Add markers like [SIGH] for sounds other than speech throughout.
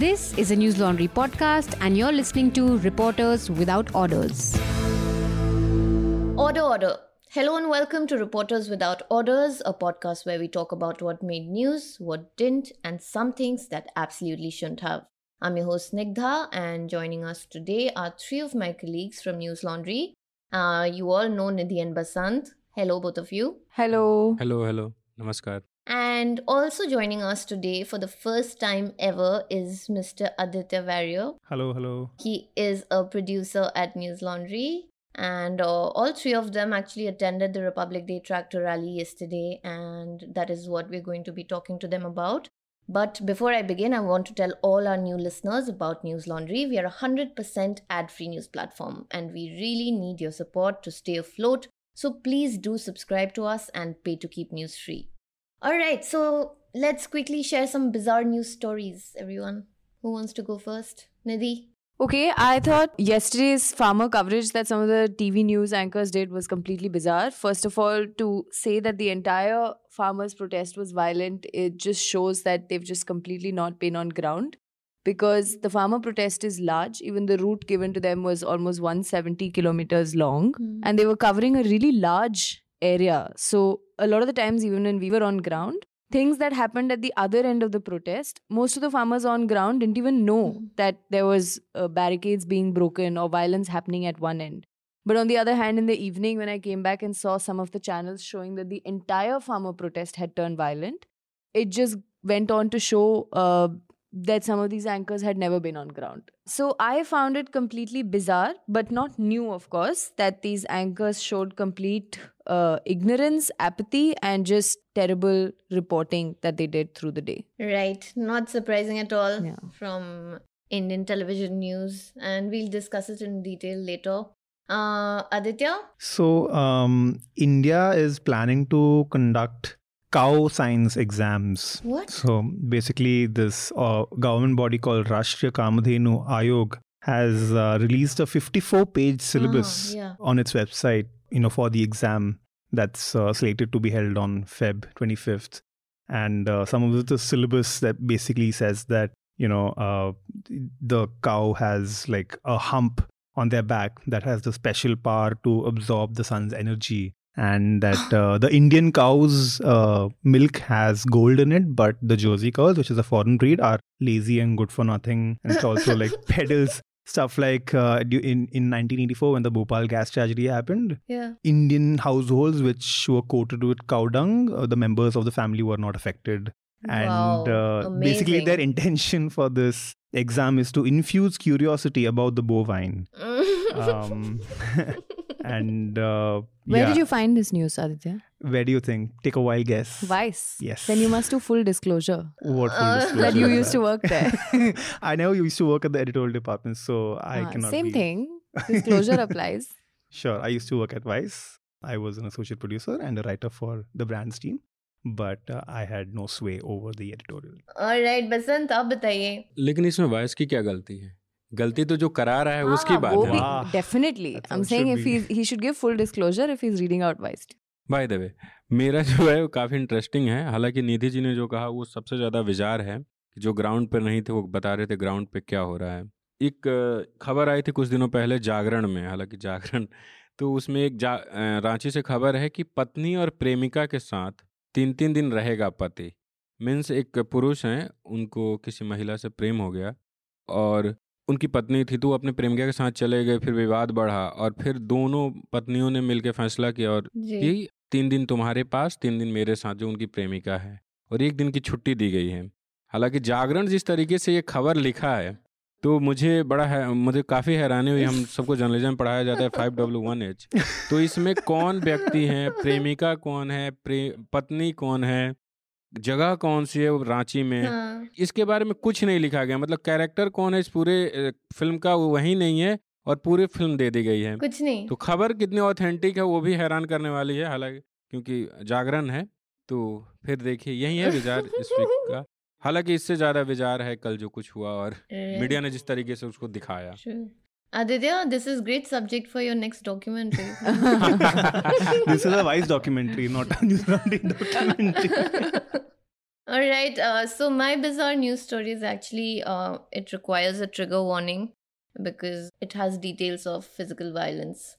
This is a News Laundry podcast, and you're listening to Reporters Without Orders. Order, order. Hello and welcome to Reporters Without Orders, a podcast where we talk about what made news, what didn't, and some things that absolutely shouldn't have. I'm your host Nigdha, and joining us today are three of my colleagues from News Laundry. Uh, you all know Nidhi and Basant. Hello, both of you. Hello. Hello, hello. Namaskar. And also joining us today for the first time ever is Mr. Aditya Vario. Hello, hello. He is a producer at News Laundry. And uh, all three of them actually attended the Republic Day tractor rally yesterday, and that is what we're going to be talking to them about. But before I begin, I want to tell all our new listeners about News Laundry. We are a 100% ad free news platform, and we really need your support to stay afloat. So please do subscribe to us and pay to keep news free. All right, so let's quickly share some bizarre news stories, everyone. Who wants to go first? Nidhi? Okay, I thought yesterday's farmer coverage that some of the TV news anchors did was completely bizarre. First of all, to say that the entire farmers' protest was violent, it just shows that they've just completely not been on ground because the farmer protest is large. Even the route given to them was almost 170 kilometers long, Mm. and they were covering a really large area. So, a lot of the times, even when we were on ground, things that happened at the other end of the protest, most of the farmers on ground didn't even know Mhm. that there was uh, barricades being broken or violence happening at one end. But on the other hand, in the evening, when I came back and saw some of the channels showing that the entire farmer protest had turned violent, it just went on to show uh, that some of these anchors had never been on ground. So I found it completely bizarre, but not new, of course, that these anchors showed complete uh, ignorance, apathy, and just terrible reporting that they did through the day. Right, not surprising at all Yeah. from Indian television news, and we'll discuss it in detail later. Uh, Aditya? So, um, India is planning to conduct cow science exams. What? So, basically, this uh, government body called Rashtriya Kamadhenu Ayog has uh, released a 54 page syllabus Ah, yeah. on its website, you know, for the exam that's uh, slated to be held on Feb 25th. And uh, some of the syllabus that basically says that, you know, uh, the cow has like a hump on their back that has the special power to absorb the sun's energy. And that uh, the Indian cow's uh, milk has gold in it, but the Jersey cows, which is a foreign breed, are lazy and good for nothing. And it also like [LAUGHS] peddles stuff like uh, in, in 1984 when the Bhopal gas tragedy happened, Yeah. Indian households which were coated with cow dung, uh, the members of the family were not affected. And Wow, uh, basically, their intention for this exam is to infuse curiosity about the bovine. Um, [LAUGHS] and uh, Where yeah, did you find this news, Aditya? where do you think? Take a wild guess. Vice. Yes. Then you must do full disclosure What full [LAUGHS] Uh, disclosure that you used to work there. [LAUGHS] I know you used to work at the editorial department, so I Ah, cannot. same be- thing. Disclosure applies. Sure. I used to work at Vice. I was an associate producer and a writer for the brands team, but I had no sway over the editorial. All right, बसंत आप बताइए लेकिन इसमें voice की क्या गलती है गलती तो जो करा रहा है हाँ, उसकी हाँ, बात है I'm it saying should if be. he he should give full disclosure if he's reading out Vice. By the way मेरा जो है वो काफ़ी इंटरेस्टिंग है हालाँकि निधि जी ने जो कहा वो सबसे ज़्यादा विचार है कि जो ग्राउंड पर नहीं थे वो बता रहे थे ग्राउंड पे क्या हो रहा है एक खबर आई थी कुछ दिनों पहले जागरण में हालाँकि जागरण तो उसमें एक जा रांची से खबर है कि पत्नी और प्रेमिका के साथ तीन तीन दिन रहेगा पति। मीन्स एक पुरुष हैं उनको किसी महिला से प्रेम हो गया और उनकी पत्नी थी तो वो अपने प्रेमिका के साथ चले गए फिर विवाद बढ़ा और फिर दोनों पत्नियों ने मिलकर फैसला किया और कि तीन दिन तुम्हारे पास तीन दिन मेरे साथ जो उनकी प्रेमिका है और एक दिन की छुट्टी दी गई है। हालाँकि जागरण जिस तरीके से ये खबर लिखा है तो मुझे बड़ा है मुझे काफ़ी हैरानी हुई हम सबको जर्नलिज्म पढ़ाया जाता है फाइव डब्ल्यू वन एच तो इसमें कौन व्यक्ति है प्रेमिका कौन है प्रे पत्नी कौन है जगह कौन सी है रांची में? हाँ। इसके बारे में कुछ नहीं लिखा गया मतलब कैरेक्टर कौन है इस पूरे फ़िल्म का वो वही नहीं है और पूरी फ़िल्म दे दी गई है। कुछ नहीं। तो खबर कितनी ऑथेंटिक है वो भी हैरान करने वाली है हालाँकि क्योंकि जागरण है तो फिर देखिए यही है विचार इस वीक का। हालाँकि इससे ज़्यादा विचार है कल जो कुछ हुआ और मीडिया ने जिस तरीके से उसको दिखाया Aditya, this is great subject for your next documentary. this is a Vice documentary, not a New Zealand documentary. All right. Uh, so my bizarre news story is actually uh, it requires a trigger warning because it has details of physical violence.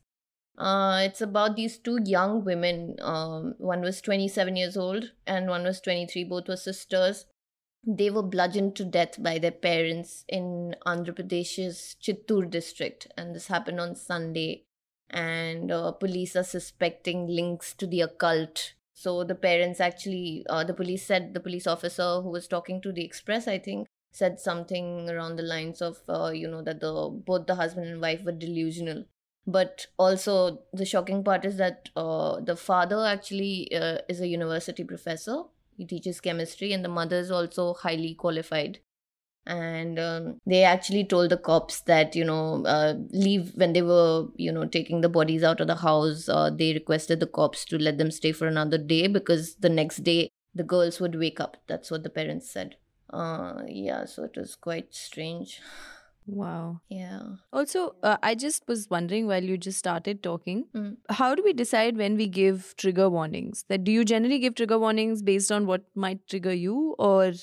Uh, it's about these two young women. Um, one was 27 years old and one was 23. Both were sisters. They were bludgeoned to death by their parents in Andhra Pradesh's Chittoor district, and this happened on Sunday. And uh, police are suspecting links to the occult so the parents actually, uh, the police said, the police officer who was talking to the Express, I think, said something around the lines of, uh, you know, that the both the husband and wife were delusional. But also, the shocking part is that uh, the father actually uh, is a university professor. He teaches chemistry, and the mother is also highly qualified. And um, they actually told the cops that you know uh, leave when they were you know taking the bodies out of the house uh, they requested the cops to let them stay for another day because the next day the girls would wake up. That's what the parents said. Uh yeah so it was quite strange Wow. yeah Also, uh, I just was wondering while you just started talking, Mm. how do we decide when we give trigger warnings? That do you generally give trigger warnings based on what might trigger you, or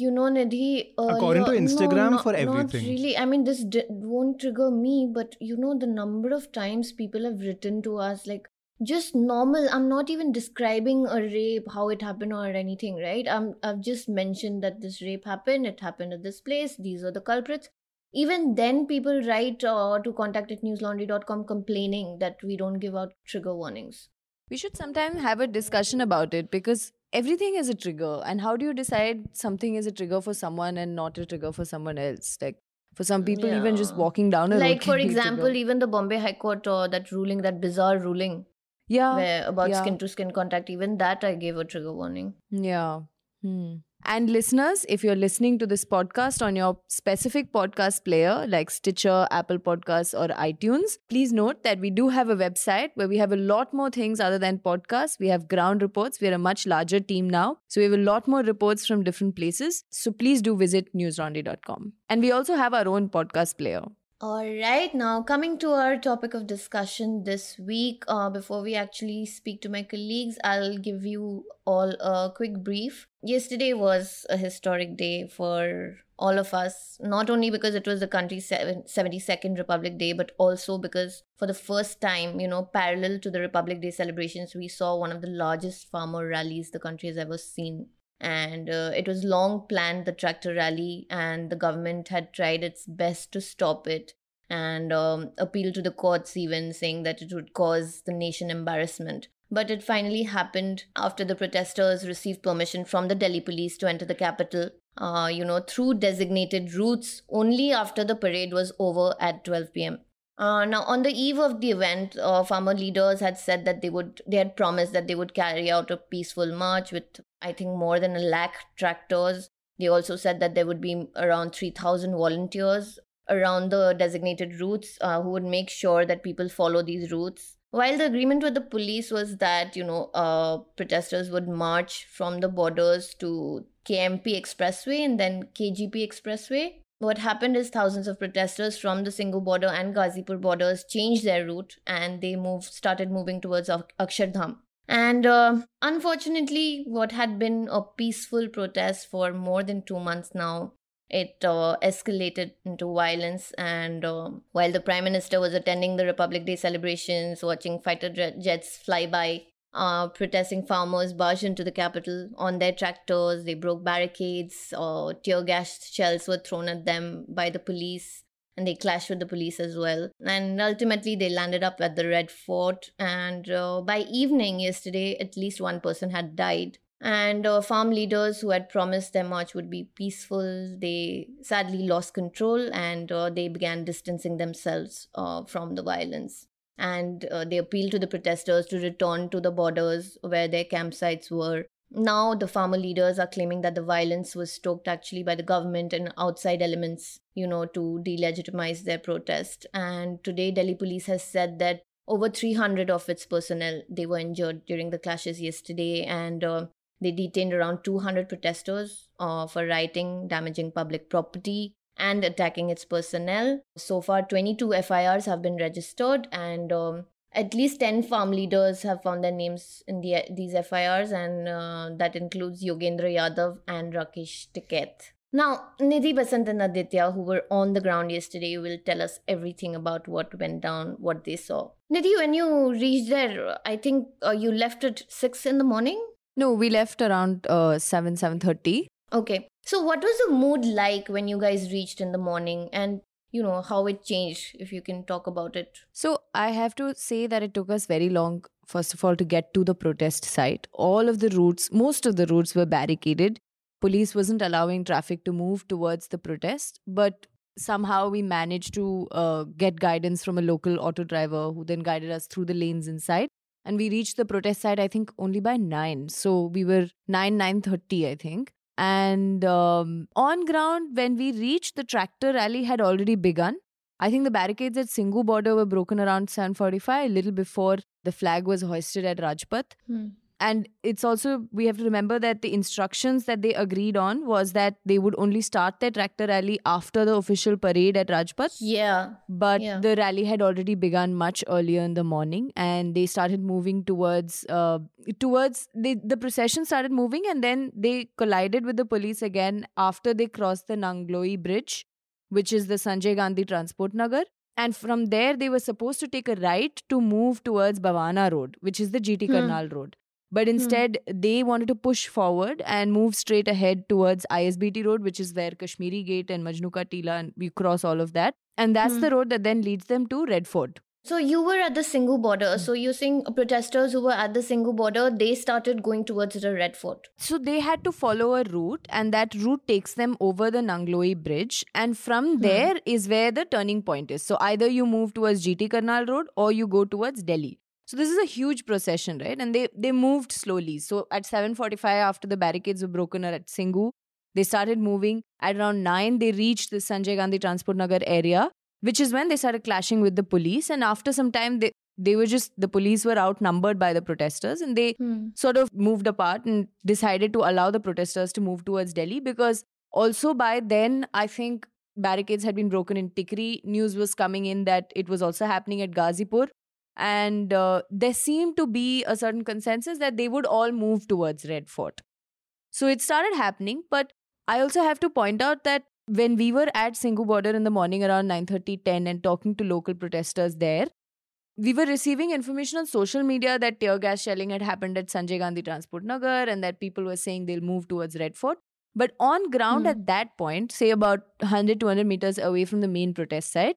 You know, Nidhi. Uh, According to Instagram, no, for not- everything. Not really. I mean, this d- won't trigger me, but you know, the number of times people have written to us, like just normal. I'm not even describing a rape, how it happened, or anything, right? I'm, I've just mentioned that this rape happened. It happened at this place. These are the culprits. Even then, people write uh, to contact at newslaundry.com complaining that we don't give out trigger warnings. we should sometime have a discussion about it because everything is a trigger. And how do you decide something is a trigger for someone and not a trigger for someone else? Like for some people, even just walking down a. Like, for example, even the Bombay High Court, uh, that ruling, that bizarre ruling. yeah, where about skin to skin contact even that i gave a trigger warning Yeah. Hmm. And listeners, if you're listening to this podcast on your specific podcast player like Stitcher, Apple Podcasts, or iTunes, please note that we do have a website where we have a lot more things other than podcasts. We have ground reports. We're a much larger team now. So we have a lot more reports from different places. So please do visit newsroundy.com. And we also have our own podcast player. All right now coming to our topic of discussion this week uh, before we actually speak to my colleagues i'll give you all a quick brief. Yesterday was a historic day for all of us not only because it was the country's 72nd republic day but also because for the first time you know parallel to the republic day celebrations we saw one of the largest farmer rallies the country has ever seen and uh, it was long planned the tractor rally and the government had tried its best to stop it and um, appeal to the courts even saying that it would cause the nation embarrassment. But it finally happened after the protesters received permission from the delhi police to enter the capital uh, you know through designated routes only after the parade was over at 12 pm uh, now, on the eve of the event, uh, farmer leaders had said that they would, they had promised that they would carry out a peaceful march with, I think, more than a lakh tractors. They also said that there would be around 3,000 volunteers around the designated routes uh, who would make sure that people follow these routes. While the agreement with the police was that, you know, uh, protesters would march from the borders to KMP Expressway and then KGP Expressway, what happened is thousands of protesters from the Singhu border and Gazipur borders changed their route and they moved started moving towards Akshardham. And uh, unfortunately, what had been a peaceful protest for more than two months now, it uh, escalated into violence. And uh, while the prime minister was attending the Republic Day celebrations, watching fighter jets fly by, uh, protesting farmers barged into the capital on their tractors. They broke barricades. Uh, tear gas shells were thrown at them by the police, and they clashed with the police as well. And ultimately, they landed up at the Red Fort. And uh, by evening yesterday, at least one person had died. And uh, farm leaders who had promised their march would be peaceful, they sadly lost control and uh, they began distancing themselves uh, from the violence and uh, they appealed to the protesters to return to the borders where their campsites were. Now, the farmer leaders are claiming that the violence was stoked actually by the government and outside elements, you know, to delegitimize their protest. And today, Delhi police has said that over 300 of its personnel they were injured during the clashes yesterday, and uh, they detained around 200 protesters uh, for rioting, damaging public property, and attacking its personnel. So far, 22 FIRs have been registered, and um, at least 10 farm leaders have found their names in the, these FIRs, and uh, that includes Yogendra Yadav and Rakesh Tiket. Now, Nidhi Basant and Aditya, who were on the ground yesterday, will tell us everything about what went down, what they saw. Nidhi, when you reached there, I think uh, you left at 6 in the morning? No, we left around uh, 7, 7.30. Okay. So what was the mood like when you guys reached in the morning? And you know how it changed if you can talk about it. So i have to say that it took us very long first of all to get to the protest site. All of the routes most of the routes were barricaded. Police wasn't allowing traffic to move towards the protest but somehow we managed to uh, get guidance from a local auto driver who then guided us through the lanes inside. And we reached the protest site i think only by 9 so we were 9 9:30 i think and um, on ground, when we reached, the tractor rally had already begun. I think the barricades at Singhu border were broken around 7:45, a little before the flag was hoisted at Rajpath. Hmm and it's also we have to remember that the instructions that they agreed on was that they would only start their tractor rally after the official parade at Rajpath. Yeah. But yeah. the rally had already begun much earlier in the morning, and they started moving towards uh, towards the the procession started moving, and then they collided with the police again after they crossed the Nangloi Bridge, which is the Sanjay Gandhi Transport Nagar. And from there, they were supposed to take a right to move towards Bavana Road, which is the GT Hmm. Karnal Road. But Hmm. instead, they wanted to push forward and move straight ahead towards ISBT Road, which is where Kashmiri Gate and Majnu Ka Tila, and we cross all of that. And that's Hmm. the road that then leads them to Red Fort. So you were at the Singhu border. Hmm. So you're saying protesters who were at the Singhu border, they started going towards the Red Fort. So they had to follow a route, and that route takes them over the Nangloi Bridge. And from Hmm. there is where the turning point is. So either you move towards GT Karnal Road or you go towards Delhi. So this is a huge procession, right? And they they moved slowly. So at 7:45, after the barricades were broken at Singhu, they started moving. At around nine, they reached the Sanjay Gandhi Transport Nagar area, which is when they started clashing with the police. And after some time, they they were just the police were outnumbered by the protesters, and they hmm. sort of moved apart and decided to allow the protesters to move towards Delhi because also by then I think barricades had been broken in Tikri. News was coming in that it was also happening at Gazipur. And uh, there seemed to be a certain consensus that they would all move towards Red Fort. So it started happening. But I also have to point out that when we were at Singhu border in the morning around 9:30, 10 and talking to local protesters there, we were receiving information on social media that tear gas shelling had happened at Sanjay Gandhi Transport Nagar and that people were saying they'll move towards Red Fort. But on ground Hmm. at that point, say about 100 200 meters away from the main protest site,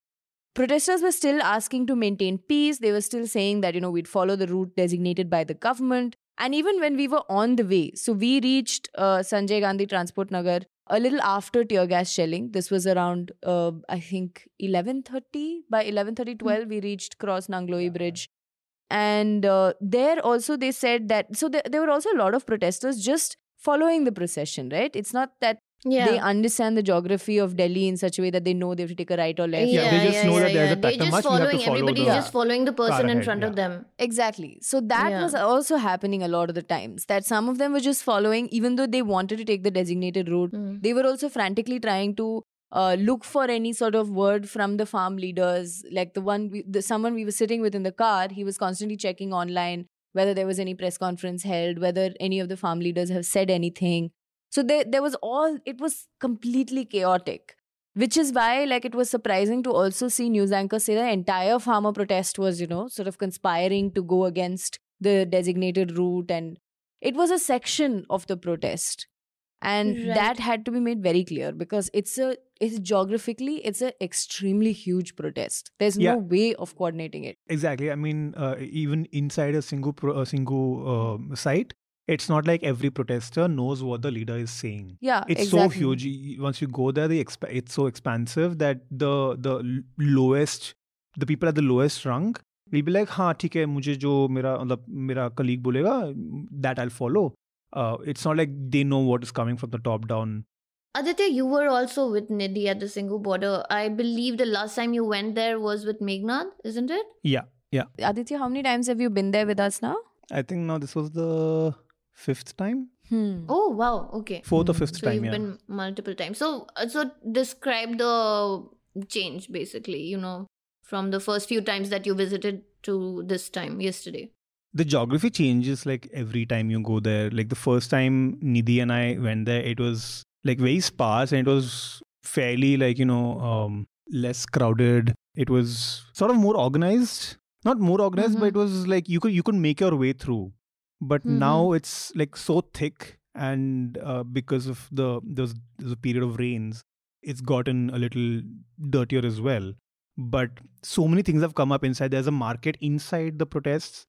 protesters were still asking to maintain peace. They were still saying that, you know, we'd follow the route designated by the government. And even when we were on the way, so we reached uh, Sanjay Gandhi Transport Nagar a little after tear gas shelling. This was around, uh, I think, 11.30. By 11.30, 12, we reached Cross Nangloi Bridge. And uh, there also they said that, so there, there were also a lot of protesters just following the procession, right? It's not that Yeah. they understand the geography of Delhi in such a way that they know they have to take a right or left. Yeah, they just know that there's a They're just march, we have to following, follow everybody's the just following the person in ahead, front of them. Exactly. So that Yeah. was also happening a lot of the times. That some of them were just following, even though they wanted to take the designated route. Mm. They were also frantically trying to uh, look for any sort of word from the farm leaders. Like the one, we, the someone we were sitting with in the car, he was constantly checking online whether there was any press conference held, whether any of the farm leaders have said anything. So there, there was all. It was completely chaotic. Which is why, like, it was surprising to also see news anchors say the entire farmer protest was, you know, sort of conspiring to go against the designated route. And it was a section of the protest. And Right. that had to be made very clear because it's a, it's geographically, it's an extremely huge protest. There's Yeah. no way of coordinating it. Exactly. I mean, uh, even inside a single, pro, a Singhu uh, site, it's not like every protester knows what the leader is saying. Yeah, It's exactly. so huge. Y- Once you go there, the exp- it's so expansive that the the l- lowest, the people at the lowest rung will be like, हाँ ठीक है मुझे जो मेरा मतलब मेरा colleague बोलेगा that I'll follow. Uh, it's not like they know what is coming from the top down. Aditya, you were also with Nidhi at the Singhu border. I believe the last time you went there was with Meghnad, isn't it? Yeah, Aditya, how many times have you been there with us now? I think now this was the fifth time, Hmm. Oh wow, okay. fourth or Hmm. fifth So time. you've Yeah. been multiple times. So uh, so describe the change basically, you know, from the first few times that you visited to this time yesterday? the geography changes like every time you go there. Like the first time Nidhi and I went there, it was like very sparse and it was fairly like you know um, less crowded. It was sort of more organized, not more organized, but it was like you could you could make your way through. But Mhm. now it's like so thick, and uh, because of the there's there's a period of rains, it's gotten a little dirtier as well. But so many things have come up inside. There's a market inside the protests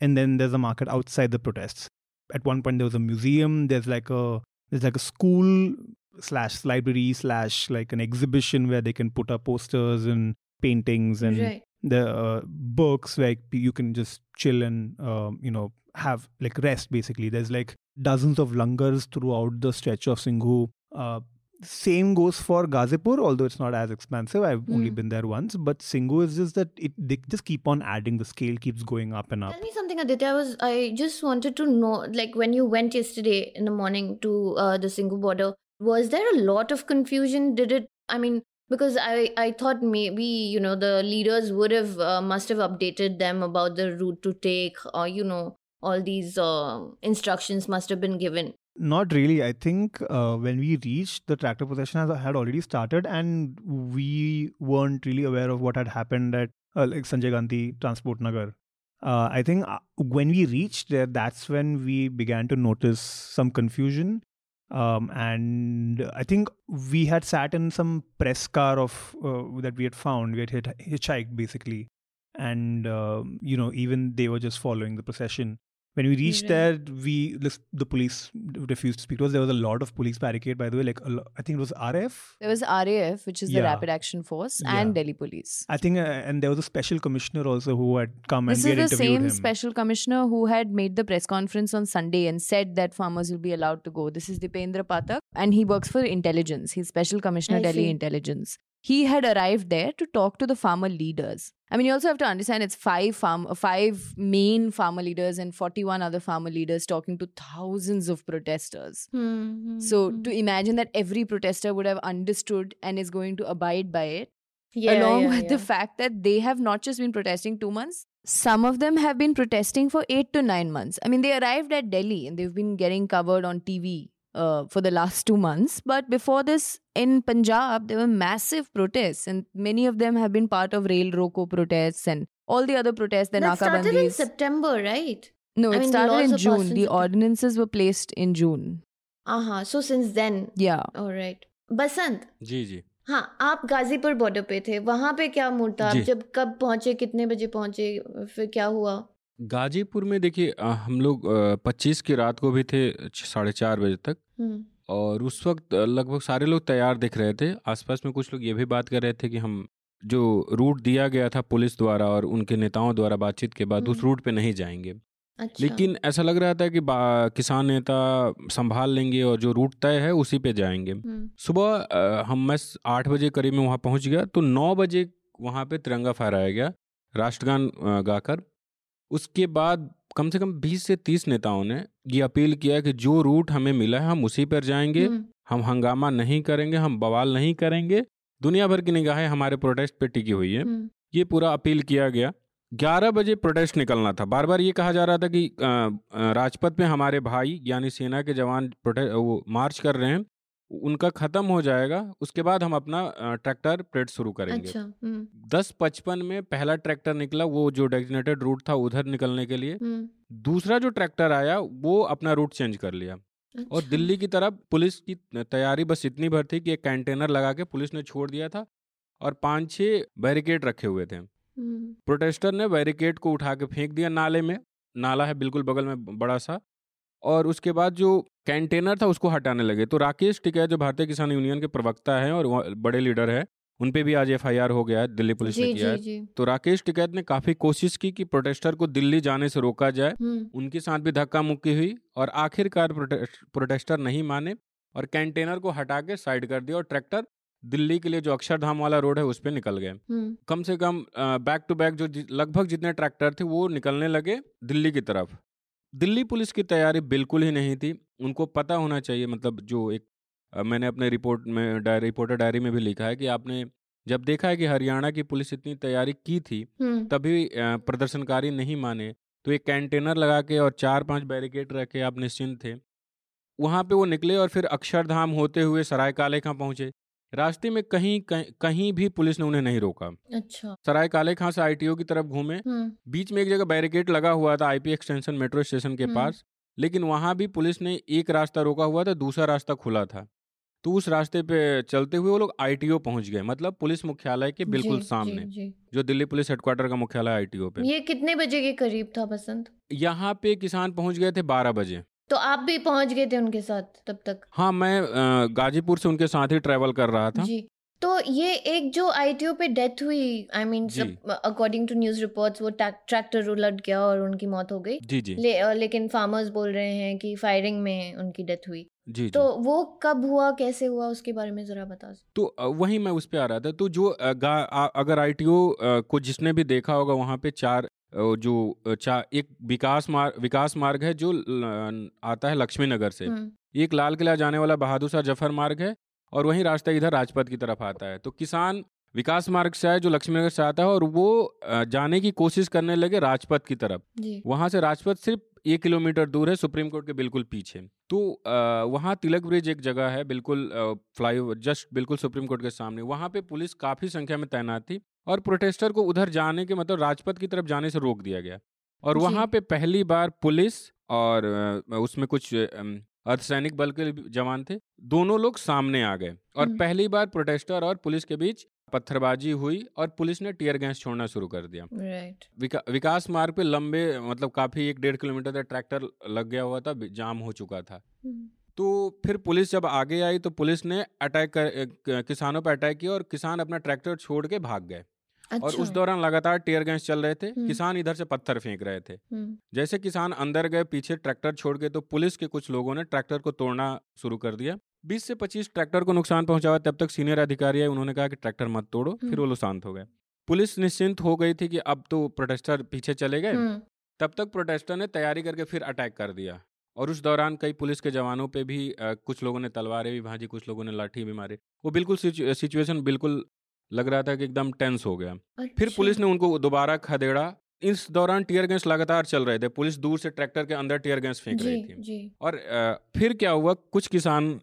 and then there's a market outside the protests. At one point, there was a museum. There's like a there's like a school slash library slash like an exhibition where they can put up posters and paintings and right. the uh, books like you can just chill and um, you know have like rest basically there's like dozens of langars throughout the stretch of singhu uh, same goes for gazipur although it's not as expansive. i've only Hmm. been there once but singhu is just that it they just keep on adding the scale keeps going up and up Tell me something, Aditya. I was I just wanted to know, like when you went yesterday in the morning to uh, the Singhu border, was there a lot of confusion? Did it? I mean, because I I thought maybe you know the leaders would have uh, must have updated them about the route to take, or you know all these uh, instructions must have been given. Not really. I think uh, when we reached, the tractor procession has, had already started, and we weren't really aware of what had happened at uh, like Sanjay Gandhi Transport Nagar. Uh, I think uh, when we reached there, that's when we began to notice some confusion. Um, and I think we had sat in some press car of uh, that we had found. We had hit, hitchhiked basically, and um, you know even they were just following the procession when we reached Right. there we lis- the police refused to speak to us there was a lot of police barricade by the way like a i think it was rf There was RAF, which is the Rapid Action Force, Yeah. and Delhi Police. i think uh, and there was a special commissioner also who had come This and we is had the same him special commissioner who had made the press conference on Sunday and said that farmers will be allowed to go. This is Dipendra Pathak, and he works for intelligence. He's special commissioner I Delhi see. Intelligence. He had arrived there to talk to the farmer leaders. I mean, you also have to understand it's five farm, five main farmer leaders and forty-one other farmer leaders talking to thousands of protesters. Hmm, So to imagine that every protester would have understood and is going to abide by it yeah, along yeah, with the fact that they have not just been protesting two months, some of them have been protesting for eight to nine months. I mean, they arrived at Delhi and they've been getting covered on TV uh, for the last two months. But before this, in Punjab, there were massive protests, and many of them have been part of Rail Roko protests and all the other protests, the that started in Nakabandis. September, right? No, I it mean, the started laws in were passed June. in The September. ordinances were placed in June. Uh huh. So since then, Yeah. all right. बसंत जी जी हाँ आप Ghazipur border पे थे वहां पे क्या mood था आप जी। जब कब पहुंचे कितने बजे पहुंचे फिर क्या हुआ गाजीपुर में देखिए अ, हम लोग पच्चीस की रात को भी थे छ- साढ़े चार बजे तक। हम्म, और उस वक्त अ, लगभग सारे लोग तैयार दिख रहे थे। आसपास में कुछ लोग ये भी बात कर रहे थे कि हम जो रूट दिया गया था पुलिस द्वारा और उनके नेताओं द्वारा बातचीत के बाद उस हम्म। रूट पे नहीं जाएँगे। अच्छा। लेकिन ऐसा लग रहा था कि बा- किसान नेता संभाल लेंगे और जो रूट तय है उसी पे जाएँगे। हम्म, सुबह अ, हम मैं स- आठ बजे करीब में वहाँ पहुँच गया तो नौ बजे वहाँ पे तिरंगा फहराया गया राष्ट्रगान अ, गाकर। उसके बाद कम से कम बीस से तीस नेताओं ने ये अपील किया कि जो रूट हमें मिला है हम उसी पर जाएँगे। हम्म, हम हंगामा नहीं करेंगे हम बवाल नहीं करेंगे। दुनिया भर की निगाहें हमारे प्रोटेस्ट पे टिकी हुई है। हम्म, ये पूरा अपील किया गया। 11 बजे प्रोटेस्ट निकलना था। बार बार ये कहा जा रहा था कि राजपथ में हमारे भाई यानी सेना के जवान प्रोटेस्ट वो मार्च कर रहे हैं। उनका खत्म हो जाएगा उसके बाद हम अपना ट्रैक्टर परेड शुरू करेंगे। अच्छा हम्म, दस पचपन में पहला ट्रैक्टर निकला वो जो डेजिग्नेटेड रूट था उधर निकलने के लिए। हम्म, दूसरा जो ट्रैक्टर आया वो अपना रूट चेंज कर लिया। अच्छा। और दिल्ली की तरफ़ पुलिस की तैयारी बस इतनी भर थी कि एक कंटेनर लगा के पुलिस ने छोड़ दिया था और पाँच छह बैरिकेड रखे हुए थे। हम्म, प्रोटेस्टर ने बैरिकेड को उठा के फेंक दिया नाले में। नाला है बिल्कुल बगल में बड़ा सा। और उसके बाद जो कंटेनर था उसको हटाने लगे। तो राकेश टिकैत जो भारतीय किसान यूनियन के प्रवक्ता हैं और बड़े लीडर हैं उन पे भी आज एफआईआर हो गया है दिल्ली पुलिस ने किया है। तो राकेश टिकैत ने काफ़ी कोशिश की कि प्रोटेस्टर को दिल्ली जाने से रोका जाए। हम्म, उनके साथ भी धक्का मुक्की हुई और आखिरकार प्रोटेस्टर नहीं माने और कंटेनर को हटा के साइड कर दिया और ट्रैक्टर दिल्ली के लिए जो अक्षरधाम वाला रोड है उस पर निकल गए। हम्म, कम से कम बैक टू बैक जो लगभग जितने ट्रैक्टर थे वो निकलने लगे दिल्ली की तरफ़। दिल्ली पुलिस की तैयारी बिल्कुल ही नहीं थी। उनको पता होना चाहिए मतलब जो एक अ, मैंने अपने रिपोर्ट में डायरी रिपोर्टर डायरी में भी लिखा है कि आपने जब देखा है कि हरियाणा की पुलिस इतनी तैयारी की थी हम्म तभी अ, प्रदर्शनकारी नहीं माने। तो एक कंटेनर लगा के और चार पाँच बैरिकेड रखे आप निश्चिंत थे। वहाँ पे वो निकले और फिर अक्षरधाम होते हुए सराय काले खां पहुँचे? रास्ते में कहीं कहीं कहीं भी पुलिस ने उन्हें नहीं रोका। अच्छा। सराय काले खां से आईटीओ की तरफ़ घूमे। हम्म। बीच में एक जगह बैरिकेड लगा हुआ था आईपी एक्सटेंशन मेट्रो स्टेशन के हम्म। पास। लेकिन वहाँ भी पुलिस ने एक रास्ता रोका हुआ था दूसरा रास्ता खुला था। तो उस रास्ते पे चलते हुए वो लोग आईटीओ पहुँच गए मतलब पुलिस मुख्यालय के बिल्कुल जी, सामने जी, जी। जो दिल्ली पुलिस हेडक्वार्टर का मुख्यालय आईटीओ पे। ये कितने बजे के करीब था बसंत? यहाँ पे किसान पहुँच गए थे बारह बजे। तो आप भी पहुँच गए थे उनके साथ तब तक? हाँ मैं गाजीपुर से उनके साथ ही ट्रेवल कर रहा था। जी। तो ये एक जो आईटीओ पे डेथ हुई I mean according to news reports वो ट्रैक्टर उलट गया और उनकी मौत हो गई। जी जी। ले, लेकिन फार्मर्स बोल रहे हैं कि फायरिंग में उनकी डेथ हुई। जी तो जी। वो कब हुआ कैसे हुआ उसके बारे में जरा बता तो अ, वहीं मैं उस पर आ रहा था। तो जो अ, गा- आ- अगर आईटीओ को जिसने भी देखा होगा वहाँ पे चार अ, जो अ, चा एक विकास मार्ग विकास मार्ग है जो ल- आता है लक्ष्मी नगर से। हम्म एक लाल किला जाने वाला बहादुर शाह ज़फ़र मार्ग है और वहीं रास्ता इधर राजपथ की तरफ़ आता है। तो किसान विकास मार्ग से आए जो लक्ष्मी नगर से आता है और वो अ, जाने की कोशिश करने लगे राजपथ की तरफ़। जी। वहाँ से राजपथ सिर्फ़ एक किलोमीटर दूर है सुप्रीम कोर्ट के बिल्कुल पीछे। तो वहाँ तिलक ब्रिज एक जगह है बिल्कुल फ्लाईओवर जस्ट बिल्कुल सुप्रीम कोर्ट के सामने। वहाँ पे पुलिस काफ़ी संख्या में तैनात थी और प्रोटेस्टर को उधर जाने के मतलब राजपथ की तरफ़ जाने से रोक दिया गया। और वहाँ पे पहली बार पुलिस और उसमें कुछ अर्धसैनिक बल के जवान थे। दोनों लोग सामने आ गए और। पहली बार प्रोटेस्टर और पुलिस के बीच पत्थरबाजी हुई और पुलिस ने टीयर गैस छोड़ना शुरू कर दिया। राइट। विका, विकास मार्ग पे लंबे मतलब काफ़ी एक डेढ़ किलोमीटर तक ट्रैक्टर लग गया हुआ था जाम हो चुका था। तो फिर पुलिस जब आगे आई तो पुलिस ने अटैक कर किसानों पर अटैक किया और किसान अपना ट्रैक्टर छोड़ के भाग गए। और अच्छा। उस दौरान लगातार टीयर गैस चल रहे थे हम्म। किसान इधर से पत्थर फेंक रहे थे। हम्म, जैसे किसान अंदर गए पीछे ट्रैक्टर छोड़ के तो पुलिस के कुछ लोगों ने ट्रैक्टर को तोड़ना शुरू कर दिया। 20 से 25 ट्रैक्टर को नुकसान पहुँचा हुआ तब तक सीनियर अधिकारी आए उन्होंने कहा कि ट्रैक्टर मत तोड़ो फिर हम्म। वो लोग शांत हो गए। पुलिस निश्चिंत हो गई थी कि अब तो प्रोटेस्टर पीछे चले गए। तब तक प्रोटेस्टर ने तैयारी करके फिर अटैक कर दिया। और उस दौरान कई पुलिस के जवानों पे भी अ, कुछ लोगों ने तलवारें भी भाजी कुछ लोगों ने लाठी भी मारे। वो बिल्कुल सिचुएशन बिल्कुल लग रहा था कि एकदम टेंस हो गया। फिर अच्छा, पुलिस ने उनको दोबारा खदेड़ा। इस दौरान टीयर गैस लगातार चल रहे थे। पुलिस दूर से ट्रैक्टर के अंदर टीयर गैस फेंक रही थी। और फिर क्या हुआ? कुछ किसान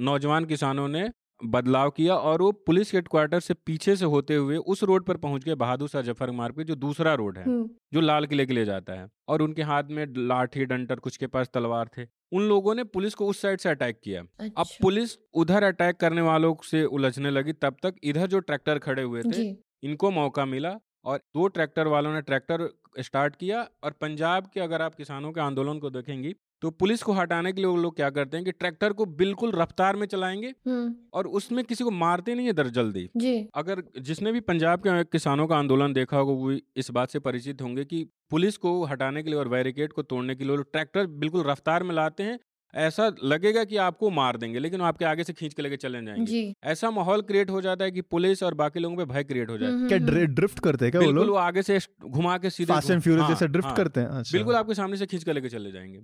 नौजवान किसानों ने बदलाव किया और वो पुलिस हेडक्वार्टर से पीछे से होते हुए उस रोड पर पहुँच गए बहादुर शाह ज़फ़र मार्ग पे जो दूसरा रोड है हम्म, जो लाल किले के लिए जाता है। और उनके हाथ में लाठी डंटर कुछ के पास तलवार थे। उन लोगों ने पुलिस को उस साइड से अटैक किया। अच्छा। अब पुलिस उधर अटैक करने वालों से उलझने लगी। तब तक इधर जो ट्रैक्टर खड़े हुए थे इनको मौका मिला और दो ट्रैक्टर वालों ने ट्रैक्टर स्टार्ट किया। और पंजाब के अगर आप किसानों के आंदोलन को देखेंगी तो पुलिस को हटाने के लिए वो लोग क्या करते हैं कि ट्रैक्टर को बिल्कुल रफ्तार में चलाएँगे हम्म, और उसमें किसी को मारते नहीं है दर जल्दी। जी। अगर जिसने भी पंजाब के किसानों का आंदोलन देखा होगा वो इस बात से परिचित होंगे कि पुलिस को हटाने के लिए और बैरिकेड को तोड़ने के लिए लोग ट्रैक्टर बिल्कुल रफ्तार में लाते हैं। ऐसा लगेगा कि आपको मार देंगे लेकिन आपके आगे से खींच के लेके चले जाएँगे। जी। ऐसा माहौल क्रिएट हो जाता है कि पुलिस और बाकी लोगों पे भय क्रिएट हो हम्म, क्या हम्म, हम्म, ड्रिफ्ट करते हैं क्या वो बिल्कुल वो लोग आगे से घुमा के सीधे फास्ट एंड फ्यूरियस हाँ, जैसे ड्रिफ्ट हाँ, करते हैं अच्छा। बिल्कुल आपके सामने से खींच के लेके चले जाएँगे।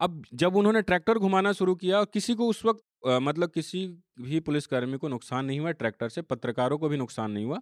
अब जब उन्होंने ट्रैक्टर घुमाना शुरू किया और किसी को उस वक्त मतलब किसी भी पुलिसकर्मी को नुकसान नहीं हुआ ट्रैक्टर से पत्रकारों को भी नुकसान नहीं हुआ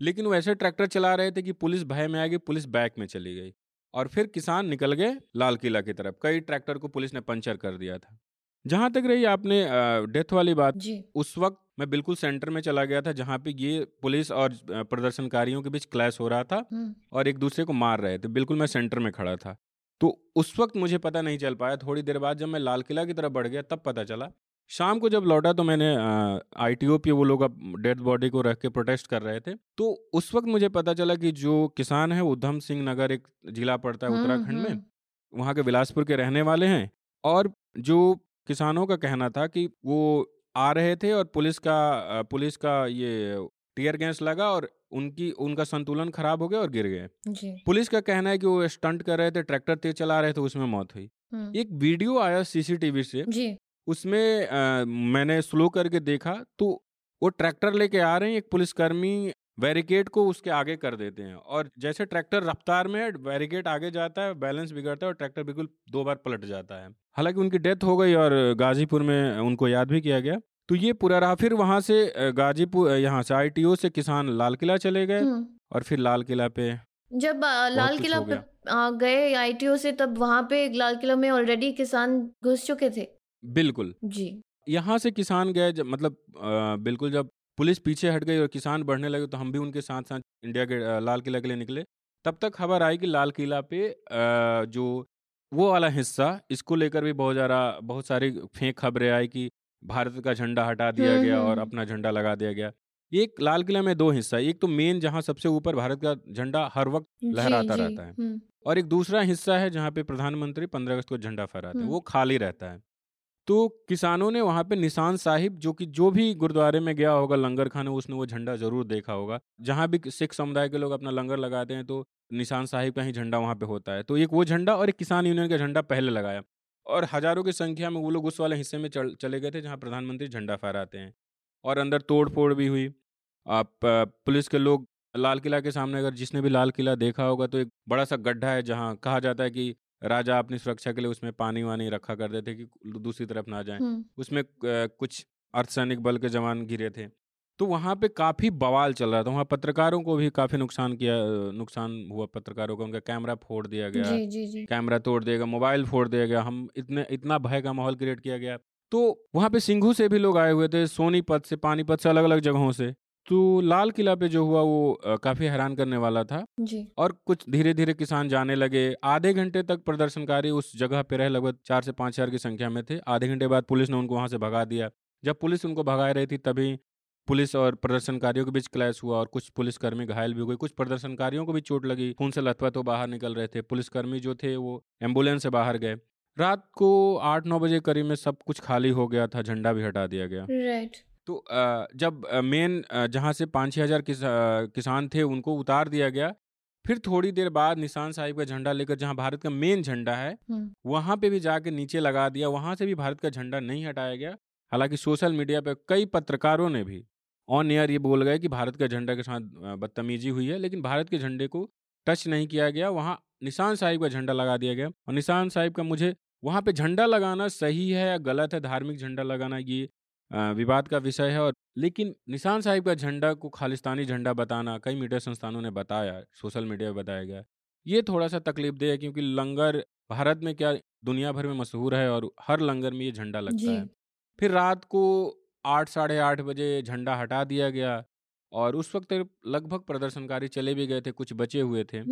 लेकिन वो ऐसे ट्रैक्टर चला रहे थे कि पुलिस भय में आ गई पुलिस बैक में चली गई और फिर किसान निकल गए लाल किला की तरफ़। कई ट्रैक्टर को पुलिस ने पंचर कर दिया था। जहाँ तक रही आपने डेथ वाली बात उस वक्त मैं बिल्कुल सेंटर में चला गया था जहाँ पे ये पुलिस और प्रदर्शनकारियों के बीच क्लैश हो रहा था और एक दूसरे को मार रहे थे। बिल्कुल मैं सेंटर में खड़ा था। तो उस वक्त मुझे पता नहीं चल पाया। थोड़ी देर बाद जब मैं लाल किला की तरफ़ बढ़ गया तब पता चला। शाम को जब लौटा तो मैंने आई टी ओ पे वो लोग अब डेड बॉडी को रख के प्रोटेस्ट कर रहे थे। तो उस वक्त मुझे पता चला कि जो किसान है उधम सिंह नगर एक जिला पड़ता है उत्तराखंड में। वहाँ के बिलासपुर के रहने वाले हैं। और जो किसानों का कहना था कि वो आ रहे थे और पुलिस का पुलिस का ये टीयर गैस लगा और उनकी उनका संतुलन खराब हो गया और गिर गए। पुलिस का कहना है कि वो स्टंट कर रहे थे ट्रैक्टर तेज चला रहे थे उसमें मौत हुई। एक वीडियो आया सीसीटीवी से जी। उसमें अ, मैंने स्लो करके देखा तो वो ट्रैक्टर लेके आ रहे हैं एक पुलिसकर्मी बैरिकेड को उसके आगे कर देते हैं। और जैसे ट्रैक्टर रफ्तार में बैरिकेड आगे जाता है बैलेंस बिगड़ता है और ट्रैक्टर बिल्कुल दो बार पलट जाता है। हालाँकि उनकी डेथ हो गई और गाजीपुर में उनको याद भी किया गया। तो ये पूरा रहा। फिर वहाँ से गाजीपुर यहाँ से आईटीओ से किसान लाल किला चले गए हम्म। और फिर लाल किला पे जब लाल किला पे गए आईटीओ से तब वहाँ पे लाल किला में ऑलरेडी किसान घुस चुके थे? बिल्कुल। जी। यहाँ से किसान गए जब मतलब अ, बिल्कुल जब पुलिस पीछे हट गई और किसान बढ़ने लगे तो हम भी उनके साथ साथ इंडिया के लाल किला के लिए निकले। तब तक खबर आई कि लाल किला पे अ, जो वो वाला हिस्सा इसको लेकर भी बहुत ज़्यादा बहुत सारी फेंक खबरें आई कि भारत का झंडा हटा दिया हम्म, गया और हम्म। अपना झंडा लगा दिया गया। एक लाल किला में दो हिस्सा एक तो मेन जहाँ सबसे ऊपर भारत का झंडा हर वक्त लहराता रहता है हम्म, और एक दूसरा हिस्सा है जहाँ पे प्रधानमंत्री पंद्रह अगस्त को झंडा फहराते हैं। वो खाली रहता है। तो किसानों ने वहाँ पे निशान साहिब जो कि जो भी गुरुद्वारे में गया होगा लंगर खाने उसने वो झंडा ज़रूर देखा होगा। जहाँ भी सिख समुदाय के लोग अपना लंगर लगाते हैं तो निशान साहिब का ही झंडा वहाँ पे होता है। तो एक वो झंडा और एक किसान यूनियन का झंडा पहले लगाया। और हज़ारों की संख्या में वो लोग उस वाले हिस्से में चल, चले गए थे जहाँ प्रधानमंत्री झंडा फहराते हैं और अंदर तोड़ फोड़ भी हुई। आप पुलिस के लोग लाल किला के सामने अगर जिसने भी लाल किला देखा होगा तो एक बड़ा सा गड्ढा है जहाँ कहा जाता है कि राजा अपनी सुरक्षा के लिए उसमें पानी वानी रखा करते थे कि दूसरी तरफ़ ना जाए। उसमें कुछ अर्धसैनिक बल के जवान गिरे थे। तो वहाँ पे काफ़ी बवाल चल रहा था। वहाँ पत्रकारों को भी काफ़ी नुकसान किया नुकसान हुआ पत्रकारों का। उनका कैमरा फोड़ दिया गया। जी जी जी। कैमरा तोड़ दिया गया मोबाइल फोड़ दिया गया। हम इतने इतना भय का माहौल क्रिएट किया गया। तो वहाँ पे सिंघू से भी लोग आए हुए थे सोनीपत से पानीपत से अलग अलग जगहों से। तो लाल किला पे जो हुआ वो काफ़ी हैरान करने वाला था। जी। और कुछ धीरे धीरे किसान जाने लगे। आधे घंटे तक प्रदर्शनकारी उस जगह पे रहे लगभग चार से पाँच हज़ार की संख्या में थे। आधे घंटे बाद पुलिस ने उनको वहाँ से भगा दिया। जब पुलिस उनको भगा रही थी तभी पुलिस और प्रदर्शनकारियों के बीच क्लैश हुआ और कुछ पुलिसकर्मी घायल भी हुए कुछ प्रदर्शनकारियों को भी चोट लगी। खून से लथपथ वो बाहर निकल रहे थे। पुलिसकर्मी जो थे वो एंबुलेंस से बाहर गए। रात को आठ नौ बजे करीब में सब कुछ खाली हो गया था। झंडा भी हटा दिया गया। राइट तो जब मेन जहाँ से पाँच छः हज़ार किस, किसान थे उनको उतार दिया गया। फिर थोड़ी देर बाद निशान साहिब का झंडा लेकर जहाँ भारत का मेन झंडा है हम्म, वहाँ पे भी जाके नीचे लगा दिया। वहाँ से भी भारत का झंडा नहीं हटाया गया। हालाँकि सोशल मीडिया पर कई पत्रकारों ने भी ऑन एयर ये बोल गए कि भारत का झंडा के साथ बदतमीजी हुई है लेकिन भारत के झंडे को टच नहीं किया गया। वहाँ निशान साहिब का झंडा लगा दिया गया। और निशान साहिब का मुझे वहाँ पे झंडा लगाना सही है या गलत है? धार्मिक झंडा लगाना ये विवाद का विषय है और लेकिन निशान साहिब का झंडा को खालिस्तानी झंडा बताना कई मीडिया संस्थानों ने बताया सोशल मीडिया पे बताया गया ये थोड़ा सा तकलीफदेह है क्योंकि लंगर भारत में क्या दुनिया भर में मशहूर है और हर लंगर में ये झंडा लगता है। फिर रात को आठ साढ़े आठ बजे झंडा हटा दिया गया और उस वक्त लगभग प्रदर्शनकारी चले भी गए थे कुछ बचे हुए थे।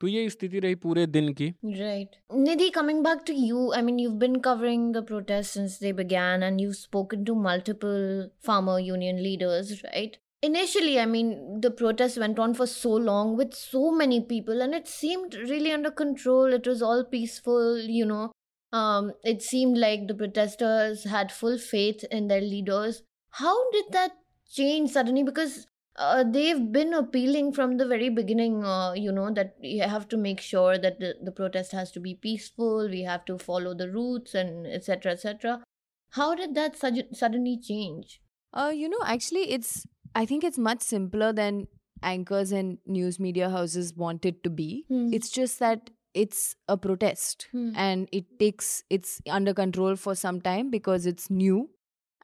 तो ये स्थिति रही पूरे दिन की। Right Nidhi coming back to you I mean you been covering the protest since they began and you spoken to multiple farmer union leaders right Initially, I mean, the protest went on for so long with so many people, and it seemed really under control. It was all peaceful, you know, Um, it seemed like the protesters had full faith in their leaders. How did that change suddenly? Because uh, they've been appealing from the very beginning, uh, you know, that you have to make sure that the, the protest has to be peaceful, we have to follow the routes, and etc. etc. How did that sudden suddenly change? Uh, you know, actually, it's I think it's much simpler than anchors and news media houses want it to be. Hmm. It's just that it's a protest Hmm. and it takes it's under control for some time because it's new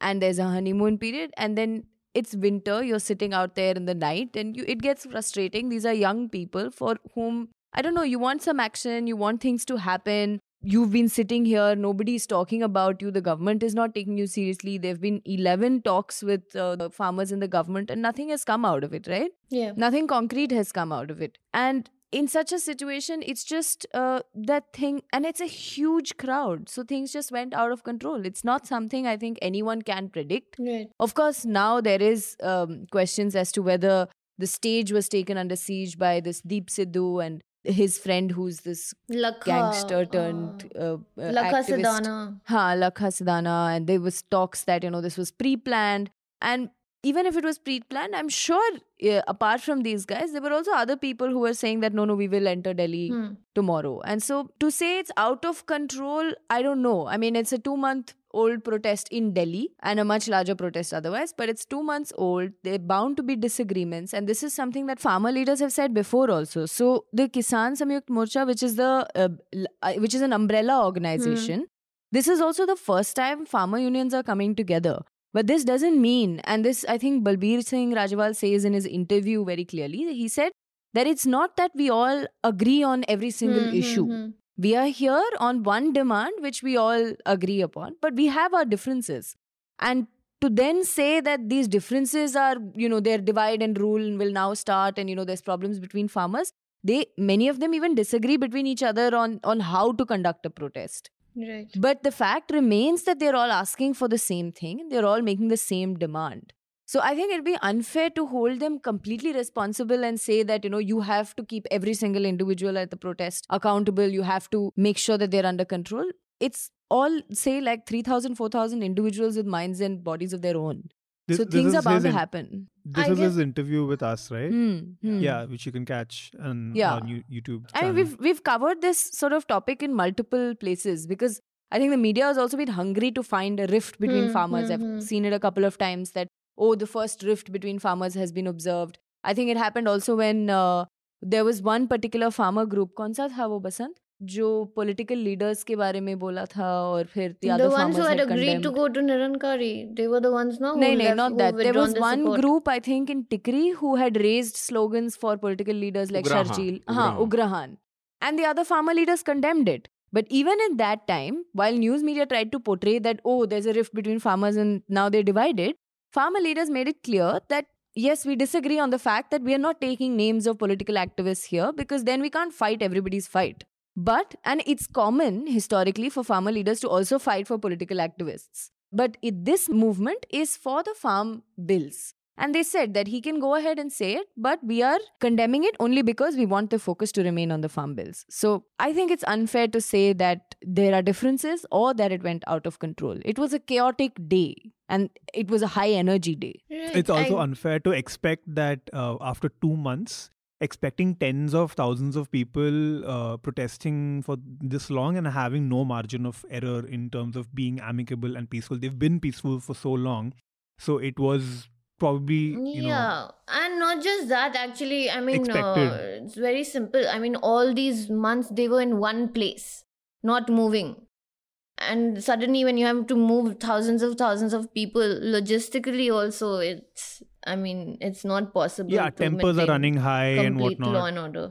and there's a honeymoon period and then it's winter you're sitting out there in the night and you it gets frustrating. These are young people for whom i don't know you want some action you want things to happen. You've been sitting here nobody's talking about you the government is not taking you seriously. There've been 11 talks with uh, the farmers and the government and nothing has come out of it right? Yeah. nothing concrete has come out of it. And in such a situation it's just uh, that thing and it's a huge crowd so things just went out of control it's not something i think anyone can predict Right. of course now there is um, questions as to whether the stage was taken under siege by this deep sidhu and his friend who's this Lakha. gangster turned uh, uh, uh, Lakha activist. Sidana. Ha, Lakha Sidana, and there was talks that you know this was pre-planned, and even if it was pre-planned, I'm sure uh, apart from these guys, there were also other people who were saying that no, no, we will enter Delhi Hmm. tomorrow. And so to say it's out of control, I don't know. I mean, it's a two-month old protest in Delhi and a much larger protest otherwise, but it's two months old. They're bound to be disagreements, and this is something that farmer leaders have said before also. So the Kisan Samyukt Morcha, which is the uh, uh, which is an umbrella organization, this is also the first time farmer unions are coming together. But this doesn't mean, and this I think Balbir Singh Rajwal says in his interview very clearly, he said that it's not that we all agree on every single Hmm, hmm, issue. hmm. We are here on one demand which we all agree upon, but we have our differences. And to then say that these differences are, you know, their divide and rule and will now start, and you know, there's problems between farmers. They many of them even disagree between each other on on how to conduct a protest. Right. But the fact remains that they're all asking for the same thing they're all making the same demand. So I think it'd be unfair to hold them completely responsible and say that, you know, you have to keep every single individual at the protest accountable. You have to make sure that they're under control. It's all, say, like 3,000, 4,000 individuals with minds and bodies of their own. This, so things are bound to happen. This I is guess. his interview with us, right? Mm, mm. Yeah, which you can catch on, yeah. YouTube. Channel. I mean, we've we've covered this sort of topic in multiple places because I think the media has also been hungry to find a rift between mm, farmers. Hmm, I've hmm. seen it a couple of times that oh, the first rift between farmers has been observed. I think it happened also when uh, there was one particular farmer group. Kaun tha wo Basant? जो political leaders के बारे में बोला था और फिर political leaders like Sharjeel हाँ Ugrahan and the other farmer leaders condemned it but even in that time while news media tried to portray that oh there a rift between farmers and now they divided farmer leaders made it clear that Yes, we disagree on the fact that we are not taking names of political activists here because then we can't fight everybody's fight. But, and it's common historically for farmer leaders to also fight for political activists. But it, this movement is for the farm bills. And they said that he can go ahead and say it, but we are condemning it only because we want the focus to remain on the farm bills. So I think it's unfair to say that there are differences or that it went out of control. It was a chaotic day and it was a high energy day. It's also I- unfair to expect that uh, after two months expecting tens of thousands of people uh, protesting for this long and having no margin of error in terms of being amicable and peaceful. They've been peaceful for so long. So it was probably you know yeah and not just that actually i mean uh, it's very simple. I mean all these months they were in one place not moving. And suddenly when you have to move thousands of thousands of people logistically also it's i mean it's not possible yeah to tempers are running high and complete law whatnot and order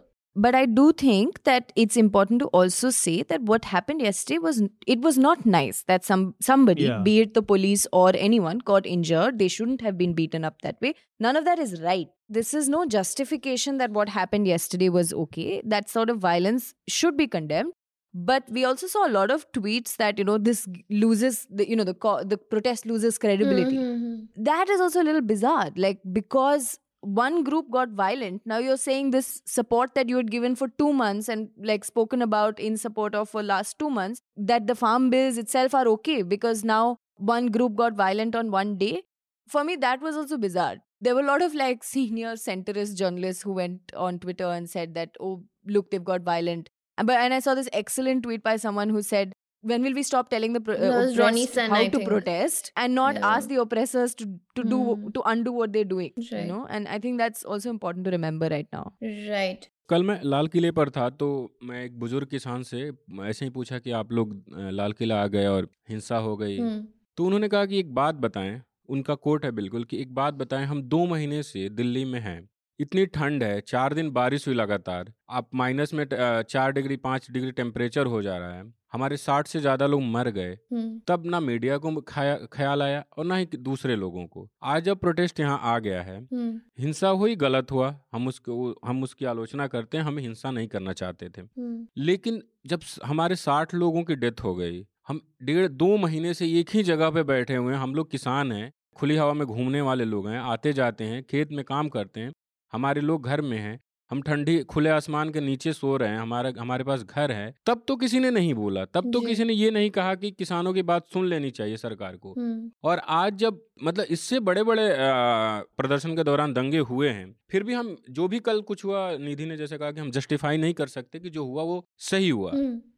But I do think that it's important to also say that what happened yesterday was it was not nice that some somebody, Yeah. be it the police or anyone, got injured. They shouldn't have been beaten up that way. None of that is right. This is no justification that what happened yesterday was okay. That sort of violence should be condemned. But we also saw a lot of tweets that you know this loses the you know the co- the protest loses credibility. Mhm. that is also a little bizarre like because one group got violent. Now you're saying this support that you had given for 2 months and like spoken about in support of for last 2 months that the farm bills itself are okay because now one group got violent on one day. For me that was also bizarre. There were a lot of like [LAUGHS] senior centrist journalists who went on twitter and said that oh look they've got violent but and i saw this excellent tweet by someone who said when will we stop telling the pro- uh, oppressed Sen, how I to think. protest and not Yeah. ask the oppressors to to do Hmm. to undo what they're doing Right. you know and i think that's also important to remember right now right कल मैं लाल किले पर था तो मैं एक बुज़ुर्ग किसान से ऐसे ही पूछा कि आप लोग लाल किला आ गए और हिंसा हो गई Hmm. तो उन्होंने कहा कि एक बात बताएँ उनका कोट है बिल्कुल कि एक बात बताएँ हम दो महीने से दिल्ली में हैं इतनी ठंड है चार दिन बारिश हुई लगातार आप माइनस में चार डिग्री पाँच डिग्री टेम्परेचर हो जा रहा है हमारे साठ से ज़्यादा लोग मर गए. तब ना मीडिया को खाया ख्याल आया और ना ही दूसरे लोगों को आज जब प्रोटेस्ट यहाँ आ गया है. हिंसा हुई गलत हुआ हम उसको हम उसकी आलोचना करते हैं हम हिंसा नहीं करना चाहते थे. लेकिन जब हमारे साठ लोगों की डेथ हो गई हम डेढ़ दो महीने से एक ही जगह पे बैठे हुए हैं हम लोग किसान हैं खुली हवा में घूमने वाले लोग हैं आते जाते हैं खेत में काम करते हैं हमारे लोग घर में हैं हम ठंडी खुले आसमान के नीचे सो रहे हैं हमारा हमारे पास घर है तब तो किसी ने नहीं बोला तब तो किसी ने ये नहीं कहा कि किसानों की बात सुन लेनी चाहिए सरकार को. और आज जब मतलब इससे बड़े बड़े प्रदर्शन के दौरान दंगे हुए हैं फिर भी हम जो भी कल कुछ हुआ निधि ने जैसे कहा कि हम जस्टिफाई नहीं कर सकते कि जो हुआ वो सही हुआ.